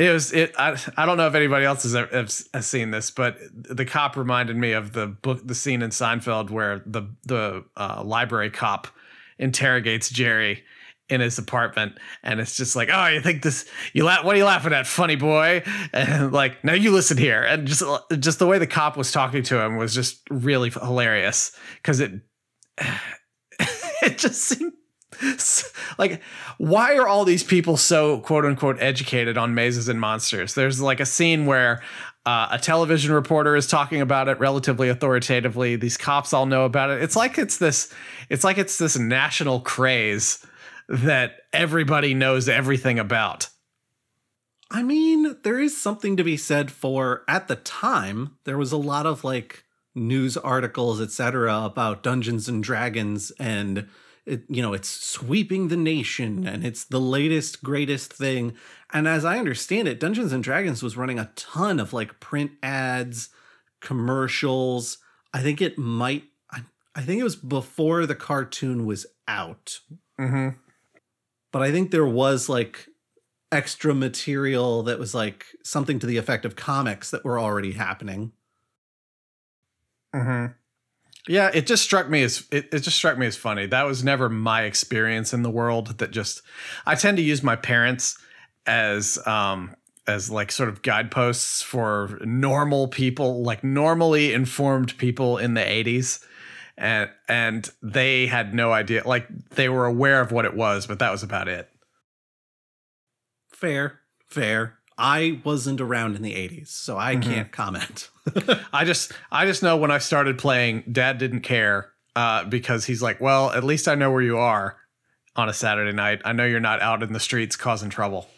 Speaker 1: It was it. I, I don't know if anybody else has, has seen this, but the cop reminded me of the book, the scene in Seinfeld where the the uh, library cop interrogates Jerry in his apartment, and it's just like, oh, you think this? You laugh? What are you laughing at, funny boy? And like, now you listen here, and just just the way the cop was talking to him was just really hilarious because it it just seemed like why are all these people so quote unquote educated on mazes and monsters? There's like a scene where uh, a television reporter is talking about it relatively authoritatively. These cops all know about it. It's like it's this it's like it's this national craze that everybody knows everything about.
Speaker 2: I mean, there is something to be said for at the time, there was a lot of like news articles, etc., about Dungeons and Dragons and it, you know, it's sweeping the nation and it's the latest, greatest thing. And as I understand it, Dungeons and Dragons was running a ton of like print ads, commercials. I think it might, I, I think it was before the cartoon was out
Speaker 1: mm-hmm.
Speaker 2: but I think there was like extra material that was like something to the effect of comics that were already happening.
Speaker 1: Mm-hmm. Yeah, it just struck me as it, it just struck me as funny. That was never my experience in the world. That just I tend to use my parents as um as like sort of guideposts for normal people, like normally informed people in the 80s. And and they had no idea like they were aware of what it was, but that was about it.
Speaker 2: Fair, fair. I wasn't around in the 80s, so I
Speaker 1: Mm-hmm.
Speaker 2: can't comment.
Speaker 1: I just I just know when I started playing, dad didn't care uh, because he's like, well, at least I know where you are on a Saturday night. I know you're not out in the streets causing trouble.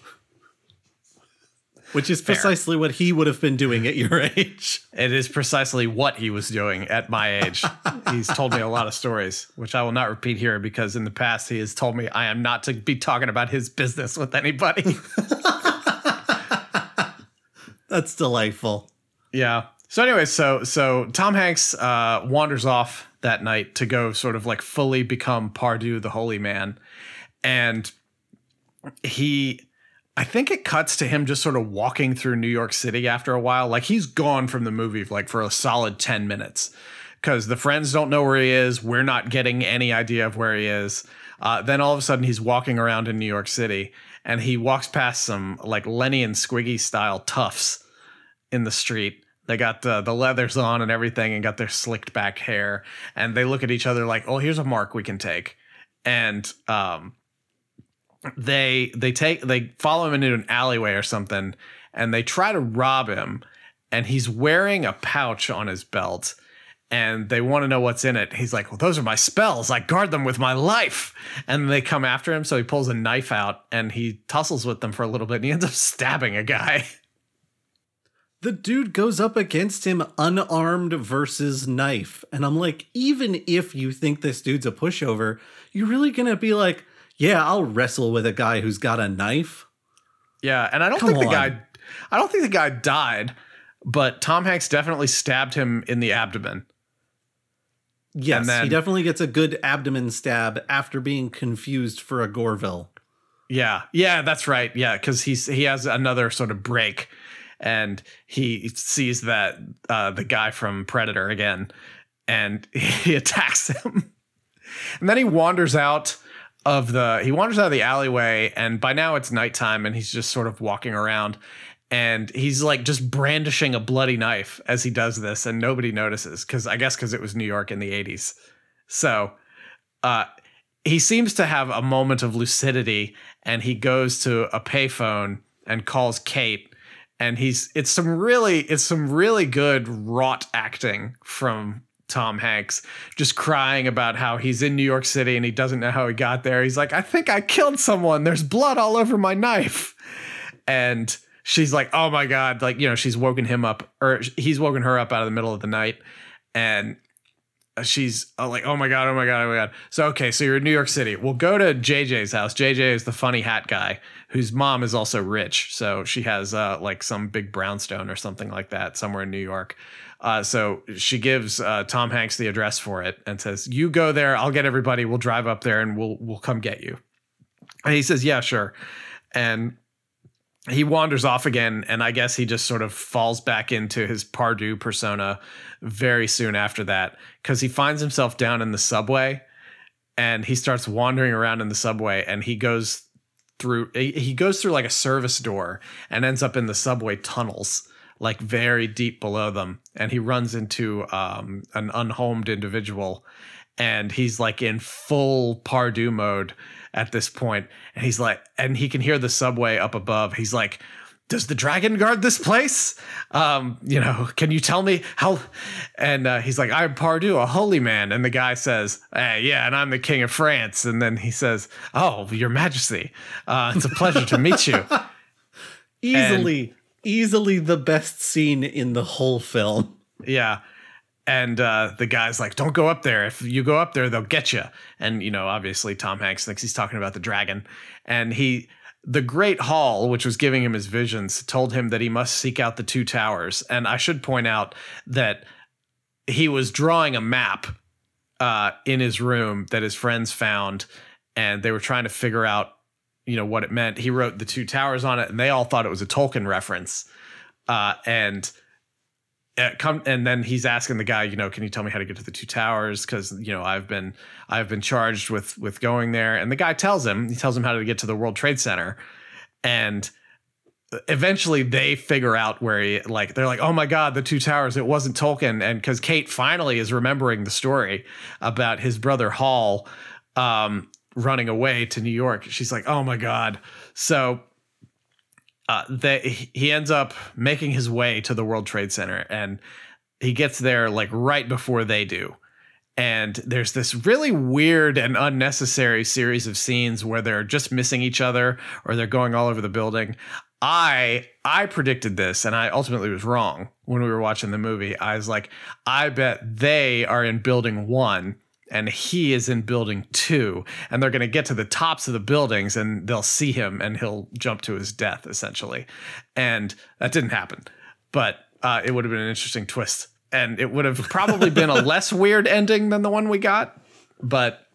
Speaker 2: Which is
Speaker 1: Fair.
Speaker 2: precisely what he would have been doing at your age.
Speaker 1: It is precisely what he was doing at my age. He's told me a lot of stories, which I will not repeat here because in the past he has told me I am not to be talking about his business with anybody.
Speaker 2: That's delightful.
Speaker 1: Yeah. So anyway, so so Tom Hanks uh, wanders off that night to go sort of like fully become Pardieu the holy man, and he, I think it cuts to him just sort of walking through New York City after a while. Like he's gone from the movie like for a solid ten minutes because the friends don't know where he is. We're not getting any idea of where he is. Uh, then all of a sudden he's walking around in New York City and he walks past some like Lenny and Squiggy style toughs in the street. They got uh, the leathers on and everything and got their slicked back hair. And they look at each other like, oh, here's a mark we can take. And um, they they take they follow him into an alleyway or something and they try to rob him and he's wearing a pouch on his belt and they want to know what's in it. He's like, "Well, those are my spells. I guard them with my life." And they come after him, so he pulls a knife out and he tussles with them for a little bit and he ends up stabbing a guy.
Speaker 2: The dude goes up against him unarmed versus knife. And I'm like, even if you think this dude's a pushover, you're really going to be like, yeah, I'll wrestle with a guy who's got a knife.
Speaker 1: Yeah, and I don't
Speaker 2: Come
Speaker 1: think the guy I don't think the guy died, but Tom Hanks definitely stabbed him in the abdomen.
Speaker 2: Yes,
Speaker 1: then-
Speaker 2: he definitely gets a good abdomen stab after being confused for a Gorville.
Speaker 1: Yeah, yeah, that's right. Yeah, because he's he has another sort of break, and he sees that uh, the guy from Predator again, and he attacks him, and then he wanders out of the he wanders out of the alleyway, and by now it's nighttime, and he's just sort of walking around, and he's like just brandishing a bloody knife as he does this, and nobody notices because I guess because it was New York in the '80s, so. Uh, he seems to have a moment of lucidity and he goes to a payphone and calls Kate and he's it's some really it's some really good wrought acting from Tom Hanks just crying about how he's in New York City and he doesn't know how he got there. He's like, "I think I killed someone. There's blood all over my knife." And she's like, "Oh my god." Like, you know, she's woken him up or he's woken her up out of the middle of the night and she's uh, like, oh my god, oh my god, oh my god. So okay, so you're in New York City. We'll go to JJ's house. JJ is the funny hat guy whose mom is also rich, so she has uh, like some big brownstone or something like that somewhere in New York. Uh, so she gives uh, Tom Hanks the address for it and says, "You go there. I'll get everybody. We'll drive up there and we'll we'll come get you." And he says, "Yeah, sure." And he wanders off again, and I guess he just sort of falls back into his Pardieu persona very soon after that because he finds himself down in the subway and he starts wandering around in the subway and he goes through he goes through like a service door and ends up in the subway tunnels like very deep below them and he runs into um, an unhomed individual and he's like in full Pardieu mode at this point and he's like and he can hear the subway up above. He's like does the dragon guard this place? Um you know can you tell me how and uh, he's like i'm pardieu a holy man. And the guy says hey, yeah and i'm the king of france. And then he says oh your majesty uh, it's a pleasure to meet you.
Speaker 2: Easily, easily the best scene in the whole film.
Speaker 1: Yeah. And uh, the guy's like, don't go up there. If you go up there, they'll get you. And, you know, obviously Tom Hanks thinks he's talking about the dragon. And he, the Great Hall, which was giving him his visions, told him that he must seek out the two towers. And I should point out that he was drawing a map uh, in his room that his friends found. And they were trying to figure out, you know, what it meant. He wrote the two towers on it, and they all thought it was a Tolkien reference. Uh, and come and then he's asking the guy you know can you tell me how to get to the two towers? Because you know i've been i've been charged with with going there. And the guy tells him he tells him how to get to the world trade center. And eventually they figure out where he like they're like oh my god the two towers it wasn't tolkien. And because kate finally is remembering the story about his brother hall um running away to new york. She's like oh my god. So uh they he ends up making his way to the world trade center and he gets there like right before they do. And there's this really weird and unnecessary series of scenes where they're just missing each other or they're going all over the building. I i predicted this and i ultimately was wrong when we were watching the movie. I was like i bet they are in building one and he is in building two and they're going to get to the tops of the buildings and they'll see him and he'll jump to his death essentially. And that didn't happen but uh, it would have been an interesting twist. And it would have probably been a less weird ending than the one we got but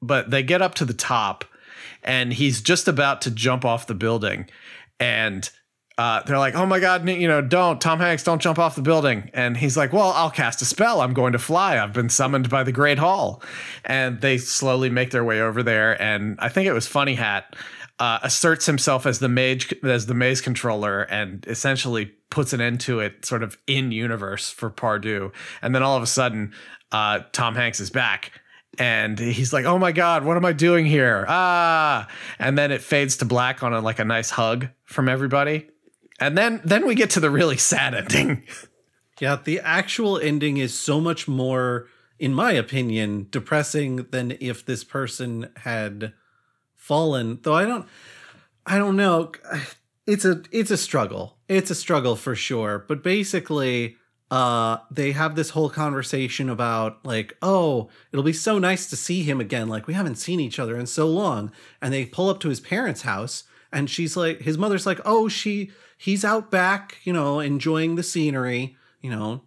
Speaker 1: but they get up to the top and he's just about to jump off the building and uh, they're like oh my god you know don't tom hanks don't jump off the building. And he's like well i'll cast a spell. I'm going to fly. I've been summoned by the great hall. And they slowly make their way over there. And i think it was funny hat uh, asserts himself as the mage as the maze controller and essentially puts an end to it sort of in universe for Pardieu. And then all of a sudden, uh, Tom Hanks is back. And he's like, "Oh my god, what am I doing here?" Ah, and then it fades to black on a, like a nice hug from everybody. And then then we get to the really sad ending.
Speaker 2: Yeah, the actual ending is so much more, in my opinion, depressing than if this person had fallen. Though I don't, I don't know. It's a it's a struggle. It's a struggle for sure. But basically, uh, they have this whole conversation about like, oh, it'll be so nice to see him again. Like we haven't seen each other in so long. And they pull up to his parents' house, and she's like, his mother's like, oh, she he's out back, you know, enjoying the scenery, you know,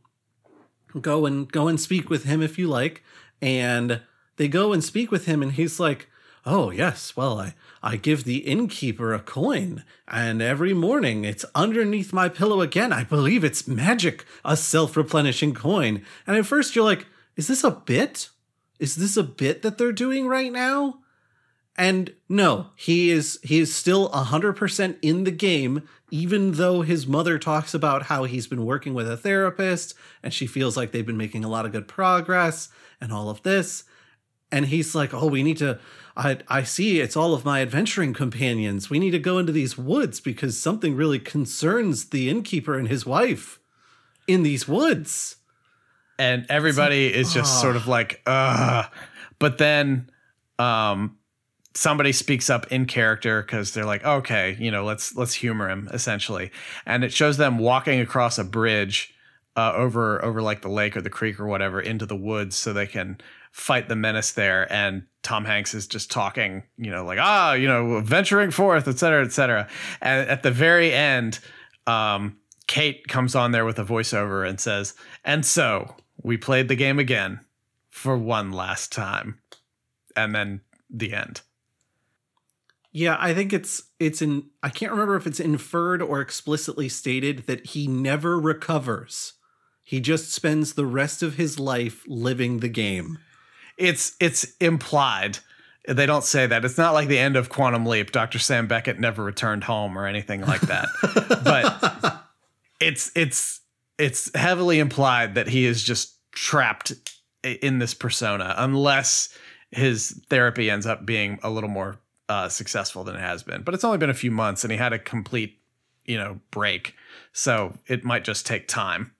Speaker 2: go and go and speak with him if you like. And they go and speak with him, and he's like, oh yes, well I I give the innkeeper a coin, and every morning it's underneath my pillow again. I believe it's magic, a self-replenishing coin. And at first you're like, is this a bit? Is this a bit that they're doing right now? And no, he is he is still 100% in the game even though his mother talks about how he's been working with a therapist and she feels like they've been making a lot of good progress and all of this. And he's like, "Oh, we need to I I see it's all of my adventuring companions. We need to go into these woods because something really concerns the innkeeper and his wife in these woods."
Speaker 1: and everybody is just sort of like uh but then um somebody speaks up in character because they're like okay you know let's let's humor him essentially. And it shows them walking across a bridge uh, over over like the lake or the creek or whatever into the woods so they can fight the menace there. And tom hanks is just talking you know like ah you know venturing forth et cetera et cetera. And at the very end um kate comes on there with a voiceover and says and so we played the game again for one last time. And then the end
Speaker 2: Yeah, I think it's it's in I can't remember if it's inferred or explicitly stated that he never recovers. He just spends the rest of his life living the game.
Speaker 1: it's it's implied they don't say that it's not like the end of quantum leap dr sam beckett never returned home or anything like that but it's it's it's heavily implied that he is just trapped in this persona unless his therapy ends up being a little more uh, successful than it has been but it's only been a few months and he had a complete you know break so it might just take time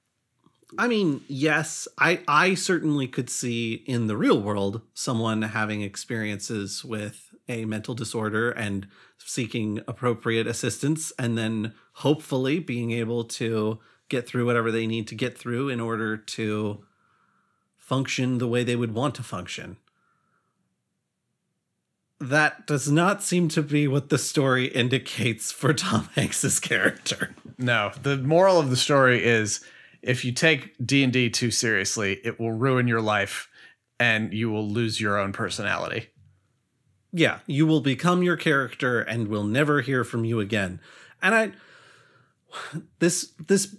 Speaker 2: I mean, yes, I I certainly could see in the real world someone having experiences with a mental disorder and seeking appropriate assistance and then hopefully being able to get through whatever they need to get through in order to function the way they would want to function. That does not seem to be what the story indicates for Tom Hanks's character.
Speaker 1: No, the moral of the story is if you take D&D too seriously, it will ruin your life and you will lose your own personality.
Speaker 2: yeah, you will become your character and we'll never hear from you again. And I this this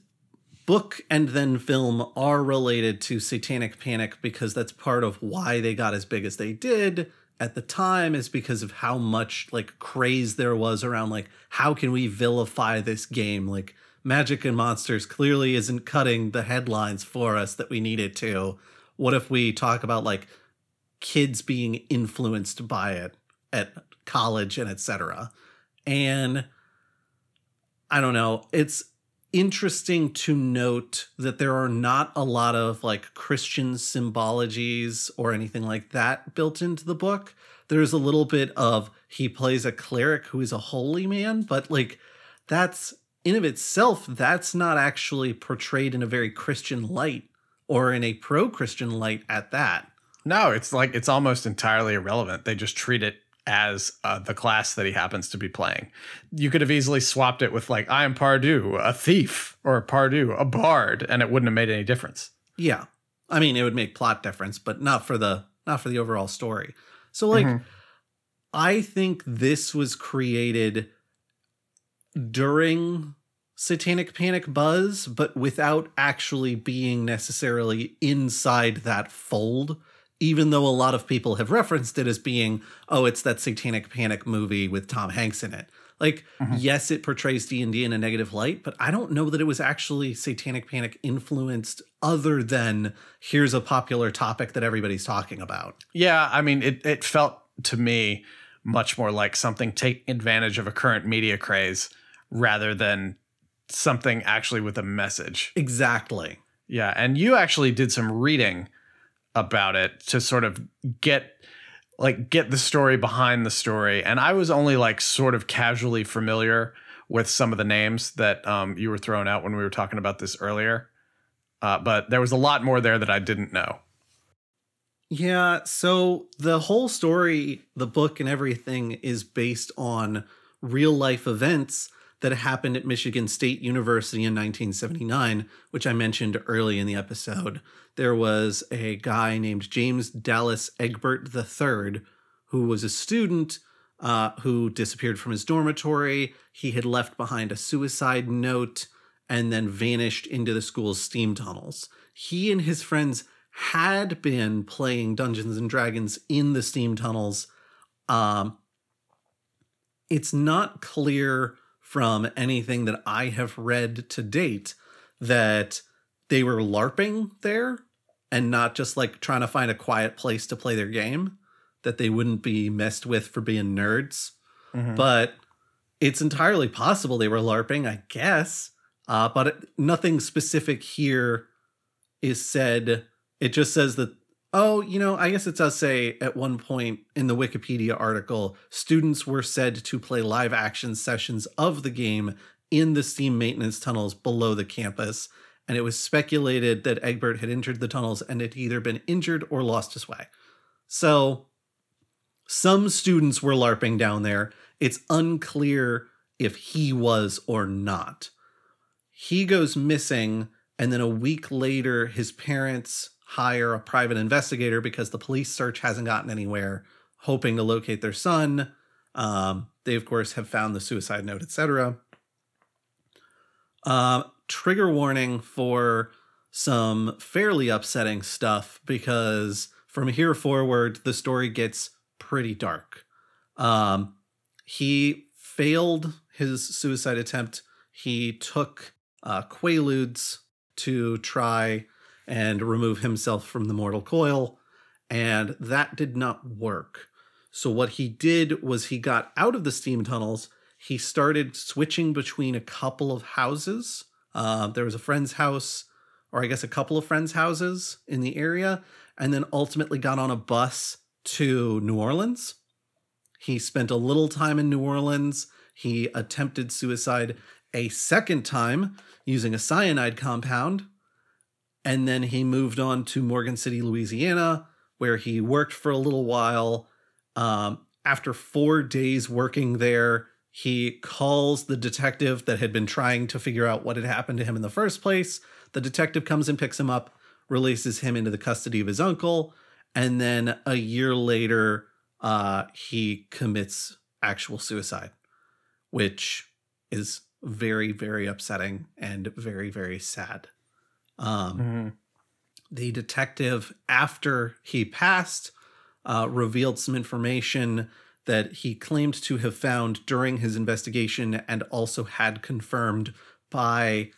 Speaker 2: book and then film are related to Satanic Panic because that's part of why they got as big as they did at the time is because of how much like craze there was around like how can we vilify this game? Like magic and monsters clearly isn't cutting the headlines for us that we need it to. What if we talk about like kids being influenced by it at college and etc and i don't know it's interesting to note that there are not a lot of like Christian symbologies or anything like that built into the book. There's a little bit of he plays a cleric who is a holy man, but like that's in of itself, that's not actually portrayed in a very Christian light or in a pro Christian light at that.
Speaker 1: No, it's like it's almost entirely irrelevant. They just treat it as uh, the class that he happens to be playing. You could have easily swapped it with like I am Pardieu, a thief, or Pardieu, a bard, and it wouldn't have made any difference.
Speaker 2: Yeah. I mean, it would make plot difference, but not for the not for the overall story. So like
Speaker 1: Mhm.
Speaker 2: I think this was created during Satanic Panic buzz, but without actually being necessarily inside that fold. Even though a lot of people have referenced it as being, oh, it's that Satanic Panic movie with Tom Hanks in it. Like, mm-hmm. yes, it portrays D and D in a negative light, but I don't know that it was actually Satanic Panic influenced, other than here's a popular topic that everybody's talking about.
Speaker 1: Yeah, I mean, it it felt to me much more like something taking advantage of a current media craze rather than something actually with a message.
Speaker 2: Exactly.
Speaker 1: Yeah, and you actually did some reading about it to sort of get like get the story behind the story and I was only like sort of casually familiar with some of the names that um, you were throwing out when we were talking about this earlier. Uh, but there was a lot more there that I didn't know.
Speaker 2: Yeah, so the whole story, the book and everything is based on real life events that happened at Michigan State University in 1979, which I mentioned early in the episode. There was a guy named James Dallas Egbert III who was a student uh, who disappeared from his dormitory. He had left behind a suicide note and then vanished into the school's steam tunnels. He and his friends had been playing Dungeons and Dragons in the steam tunnels. Um, it's not clear from anything that I have read to date that they were LARPing there and not just like trying to find a quiet place to play their game, that they wouldn't be messed with for being nerds. But it's entirely possible they were LARPing, I guess. Uh, but it, nothing specific here is said. It just says that, oh, you know, I guess it does say at one point in the Wikipedia article, students were said to play live action sessions of the game in the steam maintenance tunnels below the campus. And it was speculated that Egbert had entered the tunnels and had either been injured or lost his way. So some students were LARPing down there. It's unclear if he was or not. He goes missing, and then a week later, his parents hire a private investigator because the police search hasn't gotten anywhere, hoping to locate their son. Um, they, of course, have found the suicide note, etc. trigger warning for some fairly upsetting stuff because from here forward, the story gets pretty dark. Um, he failed his suicide attempt. He took uh, Quaaludes to try and remove himself from the mortal coil, and that did not work. So, what he did was he got out of the steam tunnels. He started switching between a couple of houses. Uh, there was a friend's house, or I guess a couple of friends' houses in the area, and then ultimately got on a bus to New Orleans. He spent a little time in New Orleans. He attempted suicide a second time using a cyanide compound. And then he moved on to Morgan City, Louisiana, where he worked for a little while. Um, after four days working there, he calls the detective that had been trying to figure out what had happened to him in the first place. The detective comes and picks him up, releases him into the custody of his uncle, and then a year later, uh, he commits actual suicide, which is very, very upsetting and very, very sad. Um,
Speaker 1: Mm-hmm.
Speaker 2: the detective, after he passed, uh, revealed some information that he claimed to have found during his investigation and also had confirmed by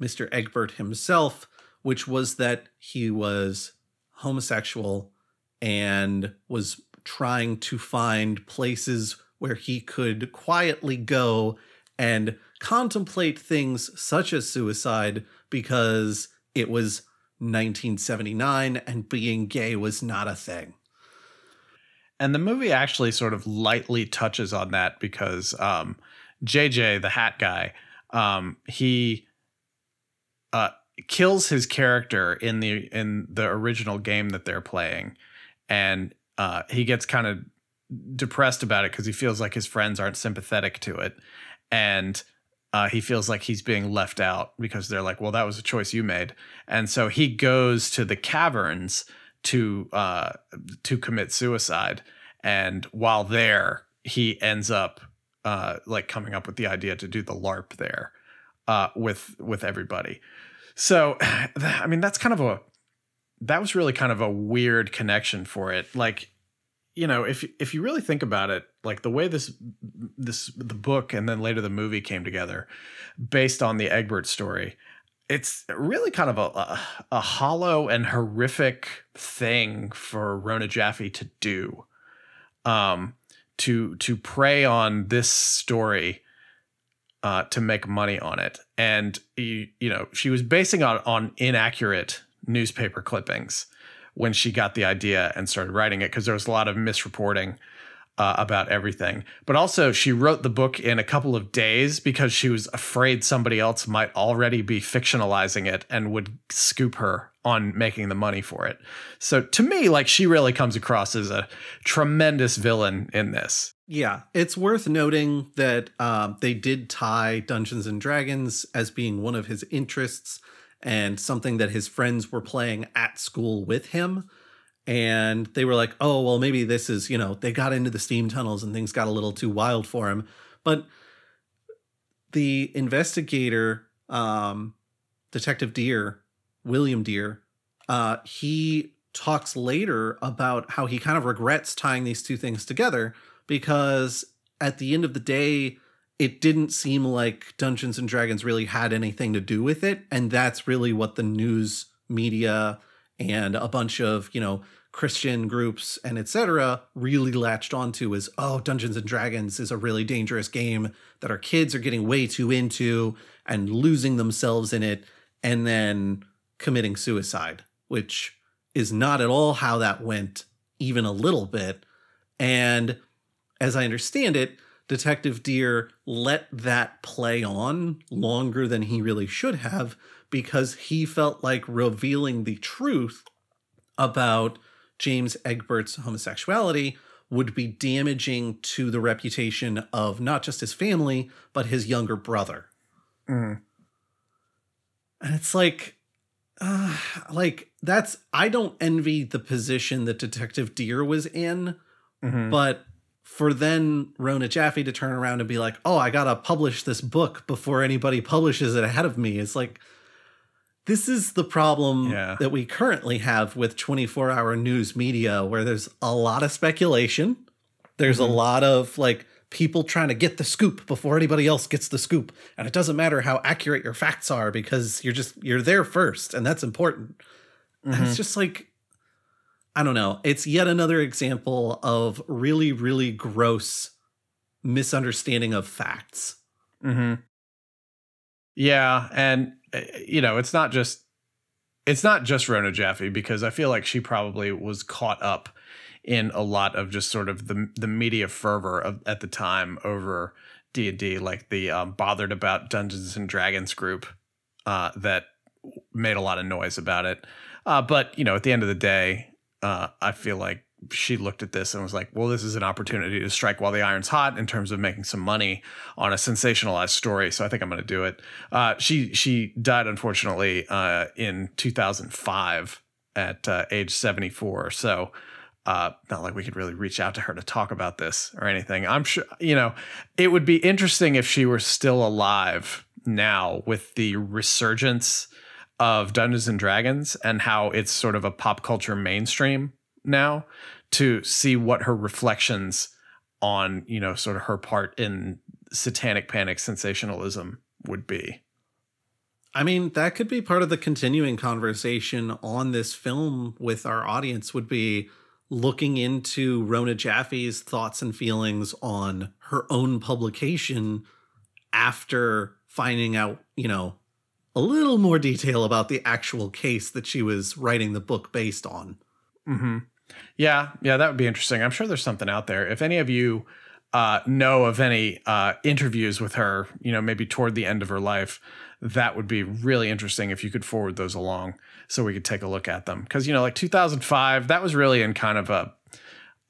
Speaker 2: Mr. Egbert himself, which was that he was homosexual and was trying to find places where he could quietly go and contemplate things such as suicide because it was 1979 and being gay was not a thing.
Speaker 1: And the movie actually sort of lightly touches on that because um, JJ, the hat guy, um, he uh, kills his character in the in the original game that they're playing, and uh, he gets kind of depressed about it because he feels like his friends aren't sympathetic to it, and uh, he feels like he's being left out because they're like, well, that was a choice you made, and so he goes to the caverns to uh, to commit suicide, and while there, he ends up uh, like coming up with the idea to do the LARP there uh, with with everybody. So, I mean, that's kind of a that was really kind of a weird connection for it. Like, you know, if if you really think about it, like the way this this the book and then later the movie came together, based on the Egbert story, it's really kind of a, a, a hollow and horrific thing for Rona Jaffe to do, um, to to prey on this story uh, to make money on it. And you, you know, she was basing on on inaccurate newspaper clippings when she got the idea and started writing it because there was a lot of misreporting uh, about everything. But also, she wrote the book in a couple of days because she was afraid somebody else might already be fictionalizing it and would scoop her on making the money for it. So to me, like she really comes across as a tremendous villain in this.
Speaker 2: Yeah, it's worth noting that um, they did tie Dungeons and Dragons as being one of his interests and something that his friends were playing at school with him. And they were like, oh, well, maybe this is, you know, they got into the steam tunnels and things got a little too wild for him. But the investigator, um, Detective Dear, William Dear, uh, he talks later about how he kind of regrets tying these two things together because at the end of the day, it didn't seem like Dungeons and Dragons really had anything to do with it. And that's really what the news media and a bunch of, you know, Christian groups and etc. really latched onto is oh, Dungeons and Dragons is a really dangerous game that our kids are getting way too into and losing themselves in it and then committing suicide, which is not at all how that went, even a little bit. And as I understand it, Detective Dear let that play on longer than he really should have because he felt like revealing the truth about James Egbert's homosexuality would be damaging to the reputation of not just his family, but his younger brother.
Speaker 1: Mm.
Speaker 2: And it's like, uh, like that's, I don't envy the position that Detective Dear was in,
Speaker 1: Mhm.
Speaker 2: but for then Rona Jaffe to turn around and be like, "Oh, I gotta publish this book before anybody publishes it ahead of me," it's like this is the problem
Speaker 1: Yeah.
Speaker 2: that we currently have with 24-hour news media, where there's a lot of speculation. There's a lot of like people trying to get the scoop before anybody else gets the scoop, and it doesn't matter how accurate your facts are because you're just you're there first, and that's important. And it's just like I don't know. It's yet another example of really, really gross misunderstanding of facts.
Speaker 1: mm-hmm. Yeah, and you know, it's not just it's not just Rona Jaffe because I feel like she probably was caught up in a lot of just sort of the the media fervor of, at the time over D and D, like the um, bothered about Dungeons and Dragons group uh, that made a lot of noise about it. Uh, but you know, at the end of the day, uh, I feel like she looked at this and was like, "Well, this is an opportunity to strike while the iron's hot in terms of making some money on a sensationalized story." So I think I'm going to do it. Uh, she she died unfortunately uh, in 2005 at uh, age 74. So uh, not like we could really reach out to her to talk about this or anything. I'm sure you know it would be interesting if she were still alive now with the resurgence of Dungeons and Dragons and how it's sort of a pop culture mainstream now to see what her reflections on, you know, sort of her part in satanic panic sensationalism would be.
Speaker 2: I mean, that could be part of the continuing conversation on this film with our audience would be looking into Rona Jaffe's thoughts and feelings on her own publication after finding out, you know, a little more detail about the actual case that she was writing the book based on.
Speaker 1: Mm-hmm. Yeah, yeah, that would be interesting. I'm sure there's something out there. If any of you uh, know of any uh, interviews with her, you know, maybe toward the end of her life, that would be really interesting if you could forward those along so we could take a look at them. Because you know, like 2005, that was really in kind of a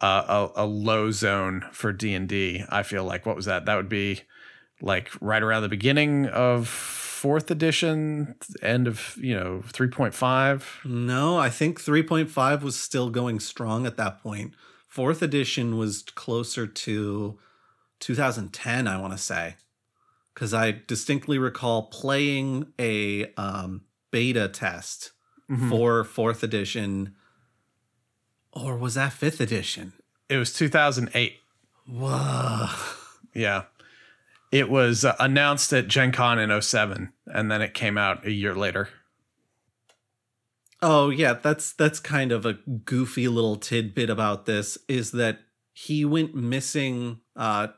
Speaker 1: a, a low zone for D and D. I feel like what was that? That would be like right around the beginning of fourth edition, end of you know 3.5.
Speaker 2: No, I think 3.5 was still going strong at that point. Fourth edition was closer to 2010, I want to say, because I distinctly recall playing a um, beta test
Speaker 1: Mhm.
Speaker 2: for fourth edition, or was that fifth edition?
Speaker 1: It was 2008.
Speaker 2: Whoa.
Speaker 1: Yeah. It was uh, announced at Gen Con in 07, and then it came out a year later.
Speaker 2: Oh yeah, that's that's kind of a goofy little tidbit about this is that he went missing uh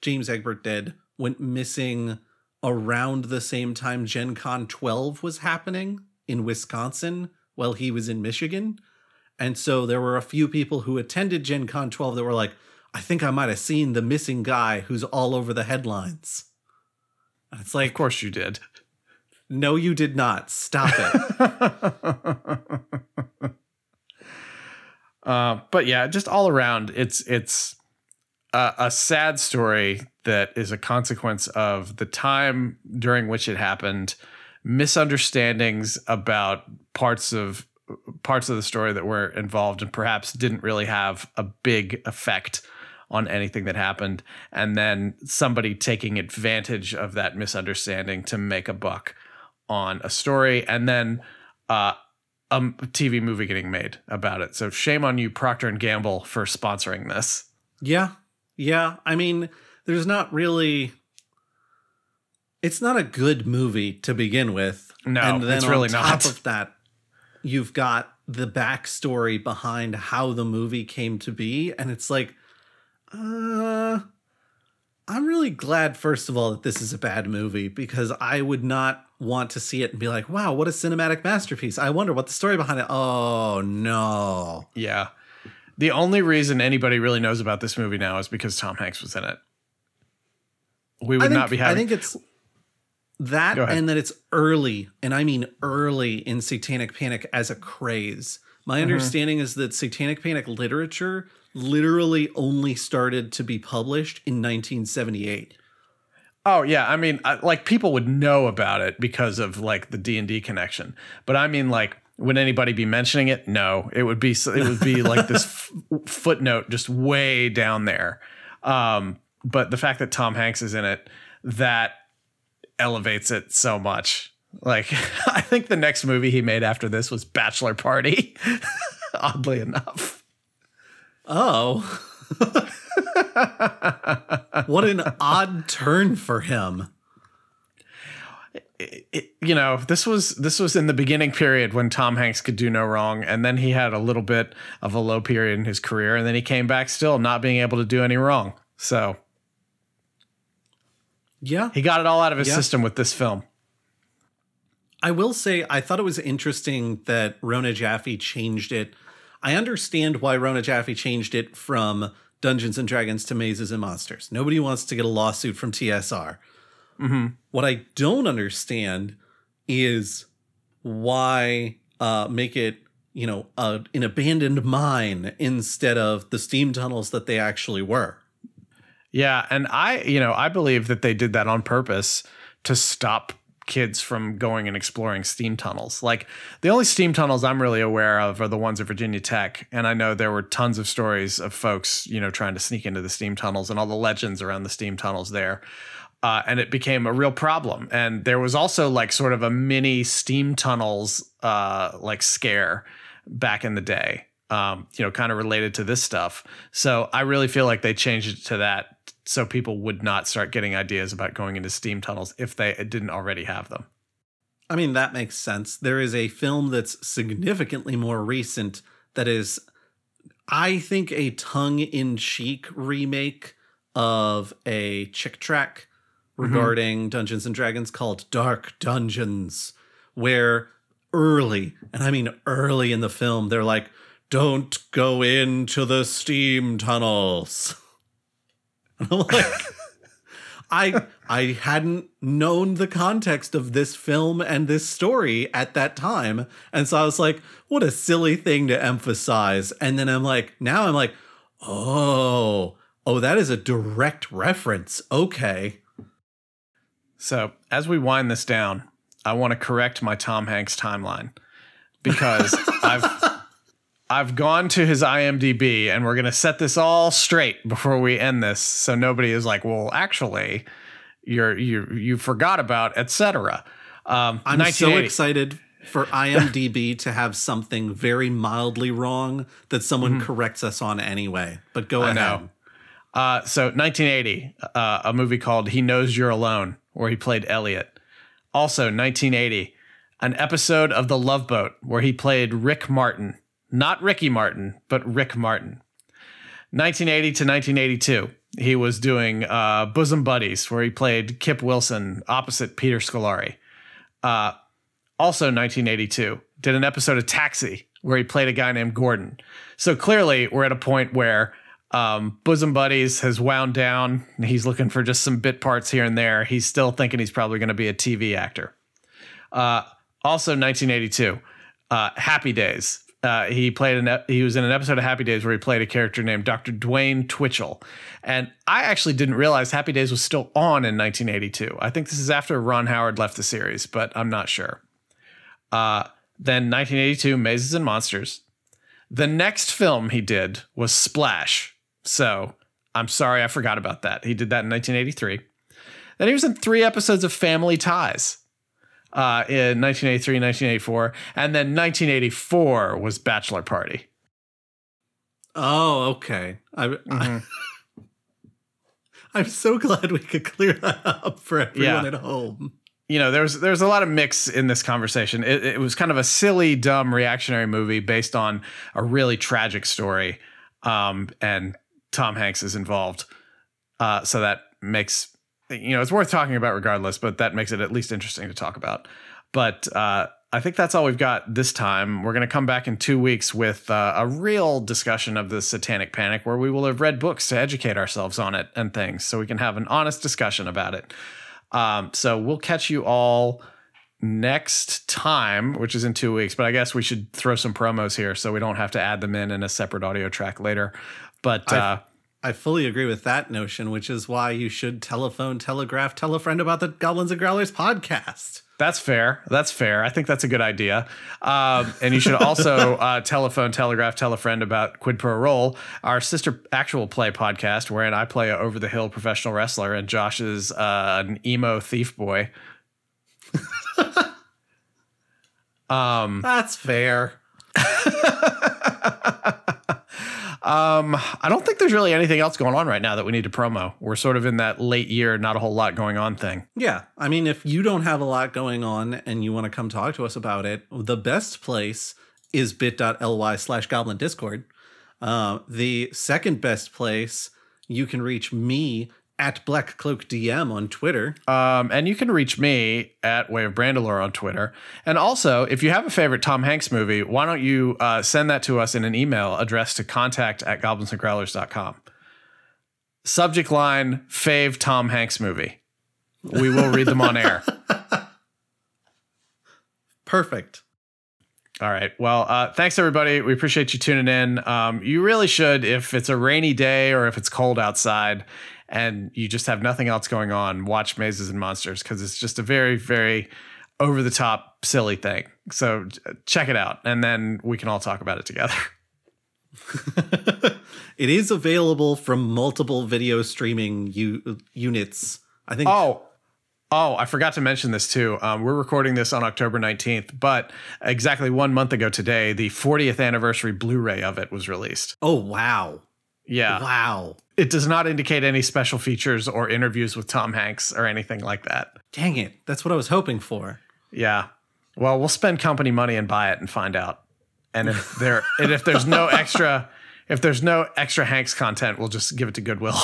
Speaker 2: James Egbert did went missing around the same time Gen Con 12 was happening in Wisconsin while he was in Michigan. And so there were a few people who attended Gen Con 12 that were like, I think I might have seen the missing guy who's all over the headlines. And it's like,
Speaker 1: Of course you did.
Speaker 2: no, you did not. Stop it.
Speaker 1: Uh, but yeah, just all around, it's it's a, a sad story that is a consequence of the time during which it happened, misunderstandings about parts of parts of the story that were involved, and perhaps didn't really have a big effect on anything that happened, and then somebody taking advantage of that misunderstanding to make a buck on a story, and then. Uh, a TV movie getting made about it. So shame on you, Procter and Gamble, for sponsoring this.
Speaker 2: Yeah. Yeah. I mean, there's not really. It's not a good movie to begin with.
Speaker 1: No,
Speaker 2: and then
Speaker 1: it's
Speaker 2: on
Speaker 1: really
Speaker 2: top
Speaker 1: not.
Speaker 2: of that, you've got the backstory behind how the movie came to be, and it's like, uh, I'm really glad, first of all, that this is a bad movie because I would not want to see it and be like, wow, what a cinematic masterpiece. I wonder what the story behind it. Oh no.
Speaker 1: Yeah. The only reason anybody really knows about this movie now is because Tom Hanks was in it. We would
Speaker 2: think,
Speaker 1: not be having.
Speaker 2: I think it's that and that it's early, and I mean early in Satanic Panic as a craze.
Speaker 1: Mm-hmm.
Speaker 2: My understanding is that Satanic Panic literature literally only started to be published in 1978.
Speaker 1: Oh yeah, I mean, I, like people would know about it because of like the D and D connection. But I mean, like, would anybody be mentioning it? No, it would be it would be like this f- footnote just way down there. Um, but the fact that Tom Hanks is in it, that elevates it so much. Like, I think the next movie he made after this was Bachelor Party. Oddly enough.
Speaker 2: Oh. what an odd turn for him.
Speaker 1: it, you know this was this was in the beginning period when Tom Hanks could do no wrong and then he had a little bit of a low period in his career and then he came back still not being able to do any wrong so
Speaker 2: Yeah.
Speaker 1: he got it all out of his
Speaker 2: Yeah.
Speaker 1: system with this film
Speaker 2: I will say I thought it was interesting that Rona Jaffe changed it. I understand why Rona Jaffe changed it from Dungeons and Dragons to Mazes and Monsters. Nobody wants to get a lawsuit from TSR. What I don't understand is why uh, make it you know uh, an abandoned mine instead of the steam tunnels that they actually were.
Speaker 1: yeah and I you know I believe that they did that on purpose to stop kids from going and exploring steam tunnels like the only steam tunnels I'm really aware of are the ones at Virginia Tech and I know there were tons of stories of folks you know trying to sneak into the steam tunnels and all the legends around the steam tunnels there uh, and it became a real problem. And there was also like sort of a mini steam tunnels uh, like scare back in the day. um, you know, kind of related to this stuff. So I really feel like they changed it to that so people would not start getting ideas about going into steam tunnels if they didn't already have them.
Speaker 2: I mean, that makes sense. There is a film that's significantly more recent that is, I think, a tongue in cheek remake of a chick tract mm-hmm. regarding Dungeons and Dragons called Dark Dungeons, where early, and I mean early in the film, they're like, don't go into the steam tunnels. And I'm like, I I hadn't known the context of this film and this story at that time. And so I was like, what a silly thing to emphasize. And then I'm like, now I'm like, oh, oh, that is a direct reference. Okay.
Speaker 1: So as we wind this down, I want to correct my Tom Hanks timeline because I've I've gone to his IMDb and we're gonna set this all straight before we end this, so nobody is like, well, actually, you're you you forgot about etc. Um,
Speaker 2: I'm so excited for IMDb to have something very mildly wrong that someone corrects us on anyway. But go
Speaker 1: I
Speaker 2: ahead.
Speaker 1: know. Uh, so 1980, uh, a movie called He Knows You're Alone, where he played Elliot. Also 1980, an episode of The Love Boat, where he played Rick Martin. Not Ricky Martin, but Rick Martin. 1980 to 1982, he was doing uh, Bosom Buddies, where he played Kip Wilson opposite Peter Scolari. Uh, also 1982, did an episode of Taxi, where he played a guy named Gordon. So clearly, we're at a point where um, Bosom Buddies has wound down. He's looking for just some bit parts here and there. He's still thinking he's probably going to be a TV actor. Uh, also, 1982, uh, Happy Days. Uh, he played an he was in an episode of Happy Days where he played a character named Dr. Dwayne Twitchell, and I actually didn't realize Happy Days was still on in 1982. I think this is after Ron Howard left the series, but I'm not sure. Uh, then 1982, Mazes and Monsters. The next film he did was Splash. So I'm sorry I forgot about that. He did that in 1983. Then he was in three episodes of Family Ties uh, in 1983, 1984. And then 1984 was Bachelor Party.
Speaker 2: Oh, okay. I, I, I'm so glad we could clear that up for everyone
Speaker 1: Yeah.
Speaker 2: at home.
Speaker 1: you know, there's there's a lot of mix in this conversation. It, it was kind of a silly, dumb reactionary movie based on a really tragic story, um, and Tom Hanks is involved. Uh, so that makes you know it's worth talking about regardless, but that makes it at least interesting to talk about. But uh, I think that's all we've got this time. We're going to come back in two weeks with uh, a real discussion of the Satanic Panic, where we will have read books to educate ourselves on it and things, so we can have an honest discussion about it. Um, so we'll catch you all next time, which is in two weeks. But I guess we should throw some promos here so we don't have to add them in in a separate audio track later. But uh,
Speaker 2: I fully agree with that notion, which is why you should telephone, telegraph, tell a friend about the Goblins and Growlers podcast.
Speaker 1: that's fair. That's fair. I think that's a good idea. Um, and you should also uh, telephone, telegraph, tell a friend about Quid Pro Roll, our sister actual play podcast, wherein I play a over the hill professional wrestler and Josh is uh, an emo thief boy. um,
Speaker 2: That's fair.
Speaker 1: Um, I don't think there's really anything else going on right now that we need to promo. We're sort of in that late year, not a whole lot going on thing.
Speaker 2: Yeah. I mean, if you don't have a lot going on and you want to come talk to us about it, the best place is bit.ly slash goblin discord. Uh, the second best place, you can reach me at Black Cloak DM on Twitter.
Speaker 1: Um, and you can reach me at Way of Brandalore on Twitter. And also, if you have a favorite Tom Hanks movie, why don't you uh, send that to us in an email addressed to contact at goblinsandgrowlers.com. Subject line fave Tom Hanks movie. We will read them on air.
Speaker 2: Perfect.
Speaker 1: All right. Well, uh, thanks everybody. We appreciate you tuning in. Um, you really should, if it's a rainy day or if it's cold outside and you just have nothing else going on, watch Mazes and Monsters because it's just a very, very over the top, silly thing. So check it out, and then we can all talk about it together.
Speaker 2: it is available from multiple video streaming u- units. I think
Speaker 1: Oh, Oh, I forgot to mention this too. Um, we're recording this on October 19th, but exactly one month ago today, the 40th anniversary Blu ray of it was released.
Speaker 2: Oh wow.
Speaker 1: Yeah.
Speaker 2: Wow.
Speaker 1: It does not indicate any special features or interviews with Tom Hanks or anything like that.
Speaker 2: Dang it. That's what I was hoping for.
Speaker 1: Yeah. Well, we'll spend company money and buy it and find out. And if there and if there's no extra if there's no extra Hanks content, we'll just give it to Goodwill.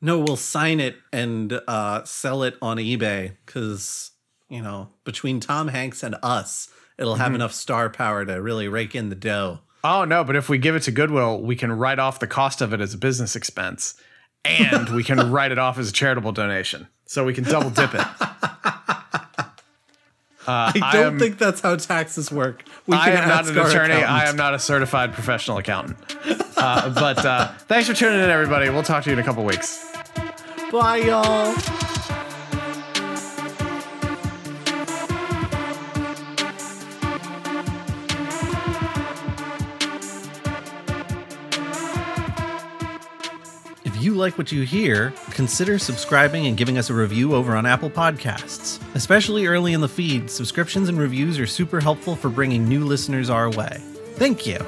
Speaker 2: No, we'll sign it and uh, sell it on eBay because, you know, between Tom Hanks and us, it'll have enough star power to really rake in the dough.
Speaker 1: Oh no, but if we give it to Goodwill, we can write off the cost of it as a business expense. And we can write it off as a charitable donation. So we can double dip it. Uh,
Speaker 2: I don't
Speaker 1: am-
Speaker 2: think that's how taxes work. We
Speaker 1: I am not an attorney. I am not a certified professional accountant. Uh, but uh, thanks for tuning in, everybody. We'll talk to you in a couple weeks.
Speaker 2: Bye, y'all. Like what you hear, consider subscribing and giving us a review over on Apple Podcasts. Especially early in the feed, subscriptions and reviews are super helpful for bringing new listeners our way. Thank you.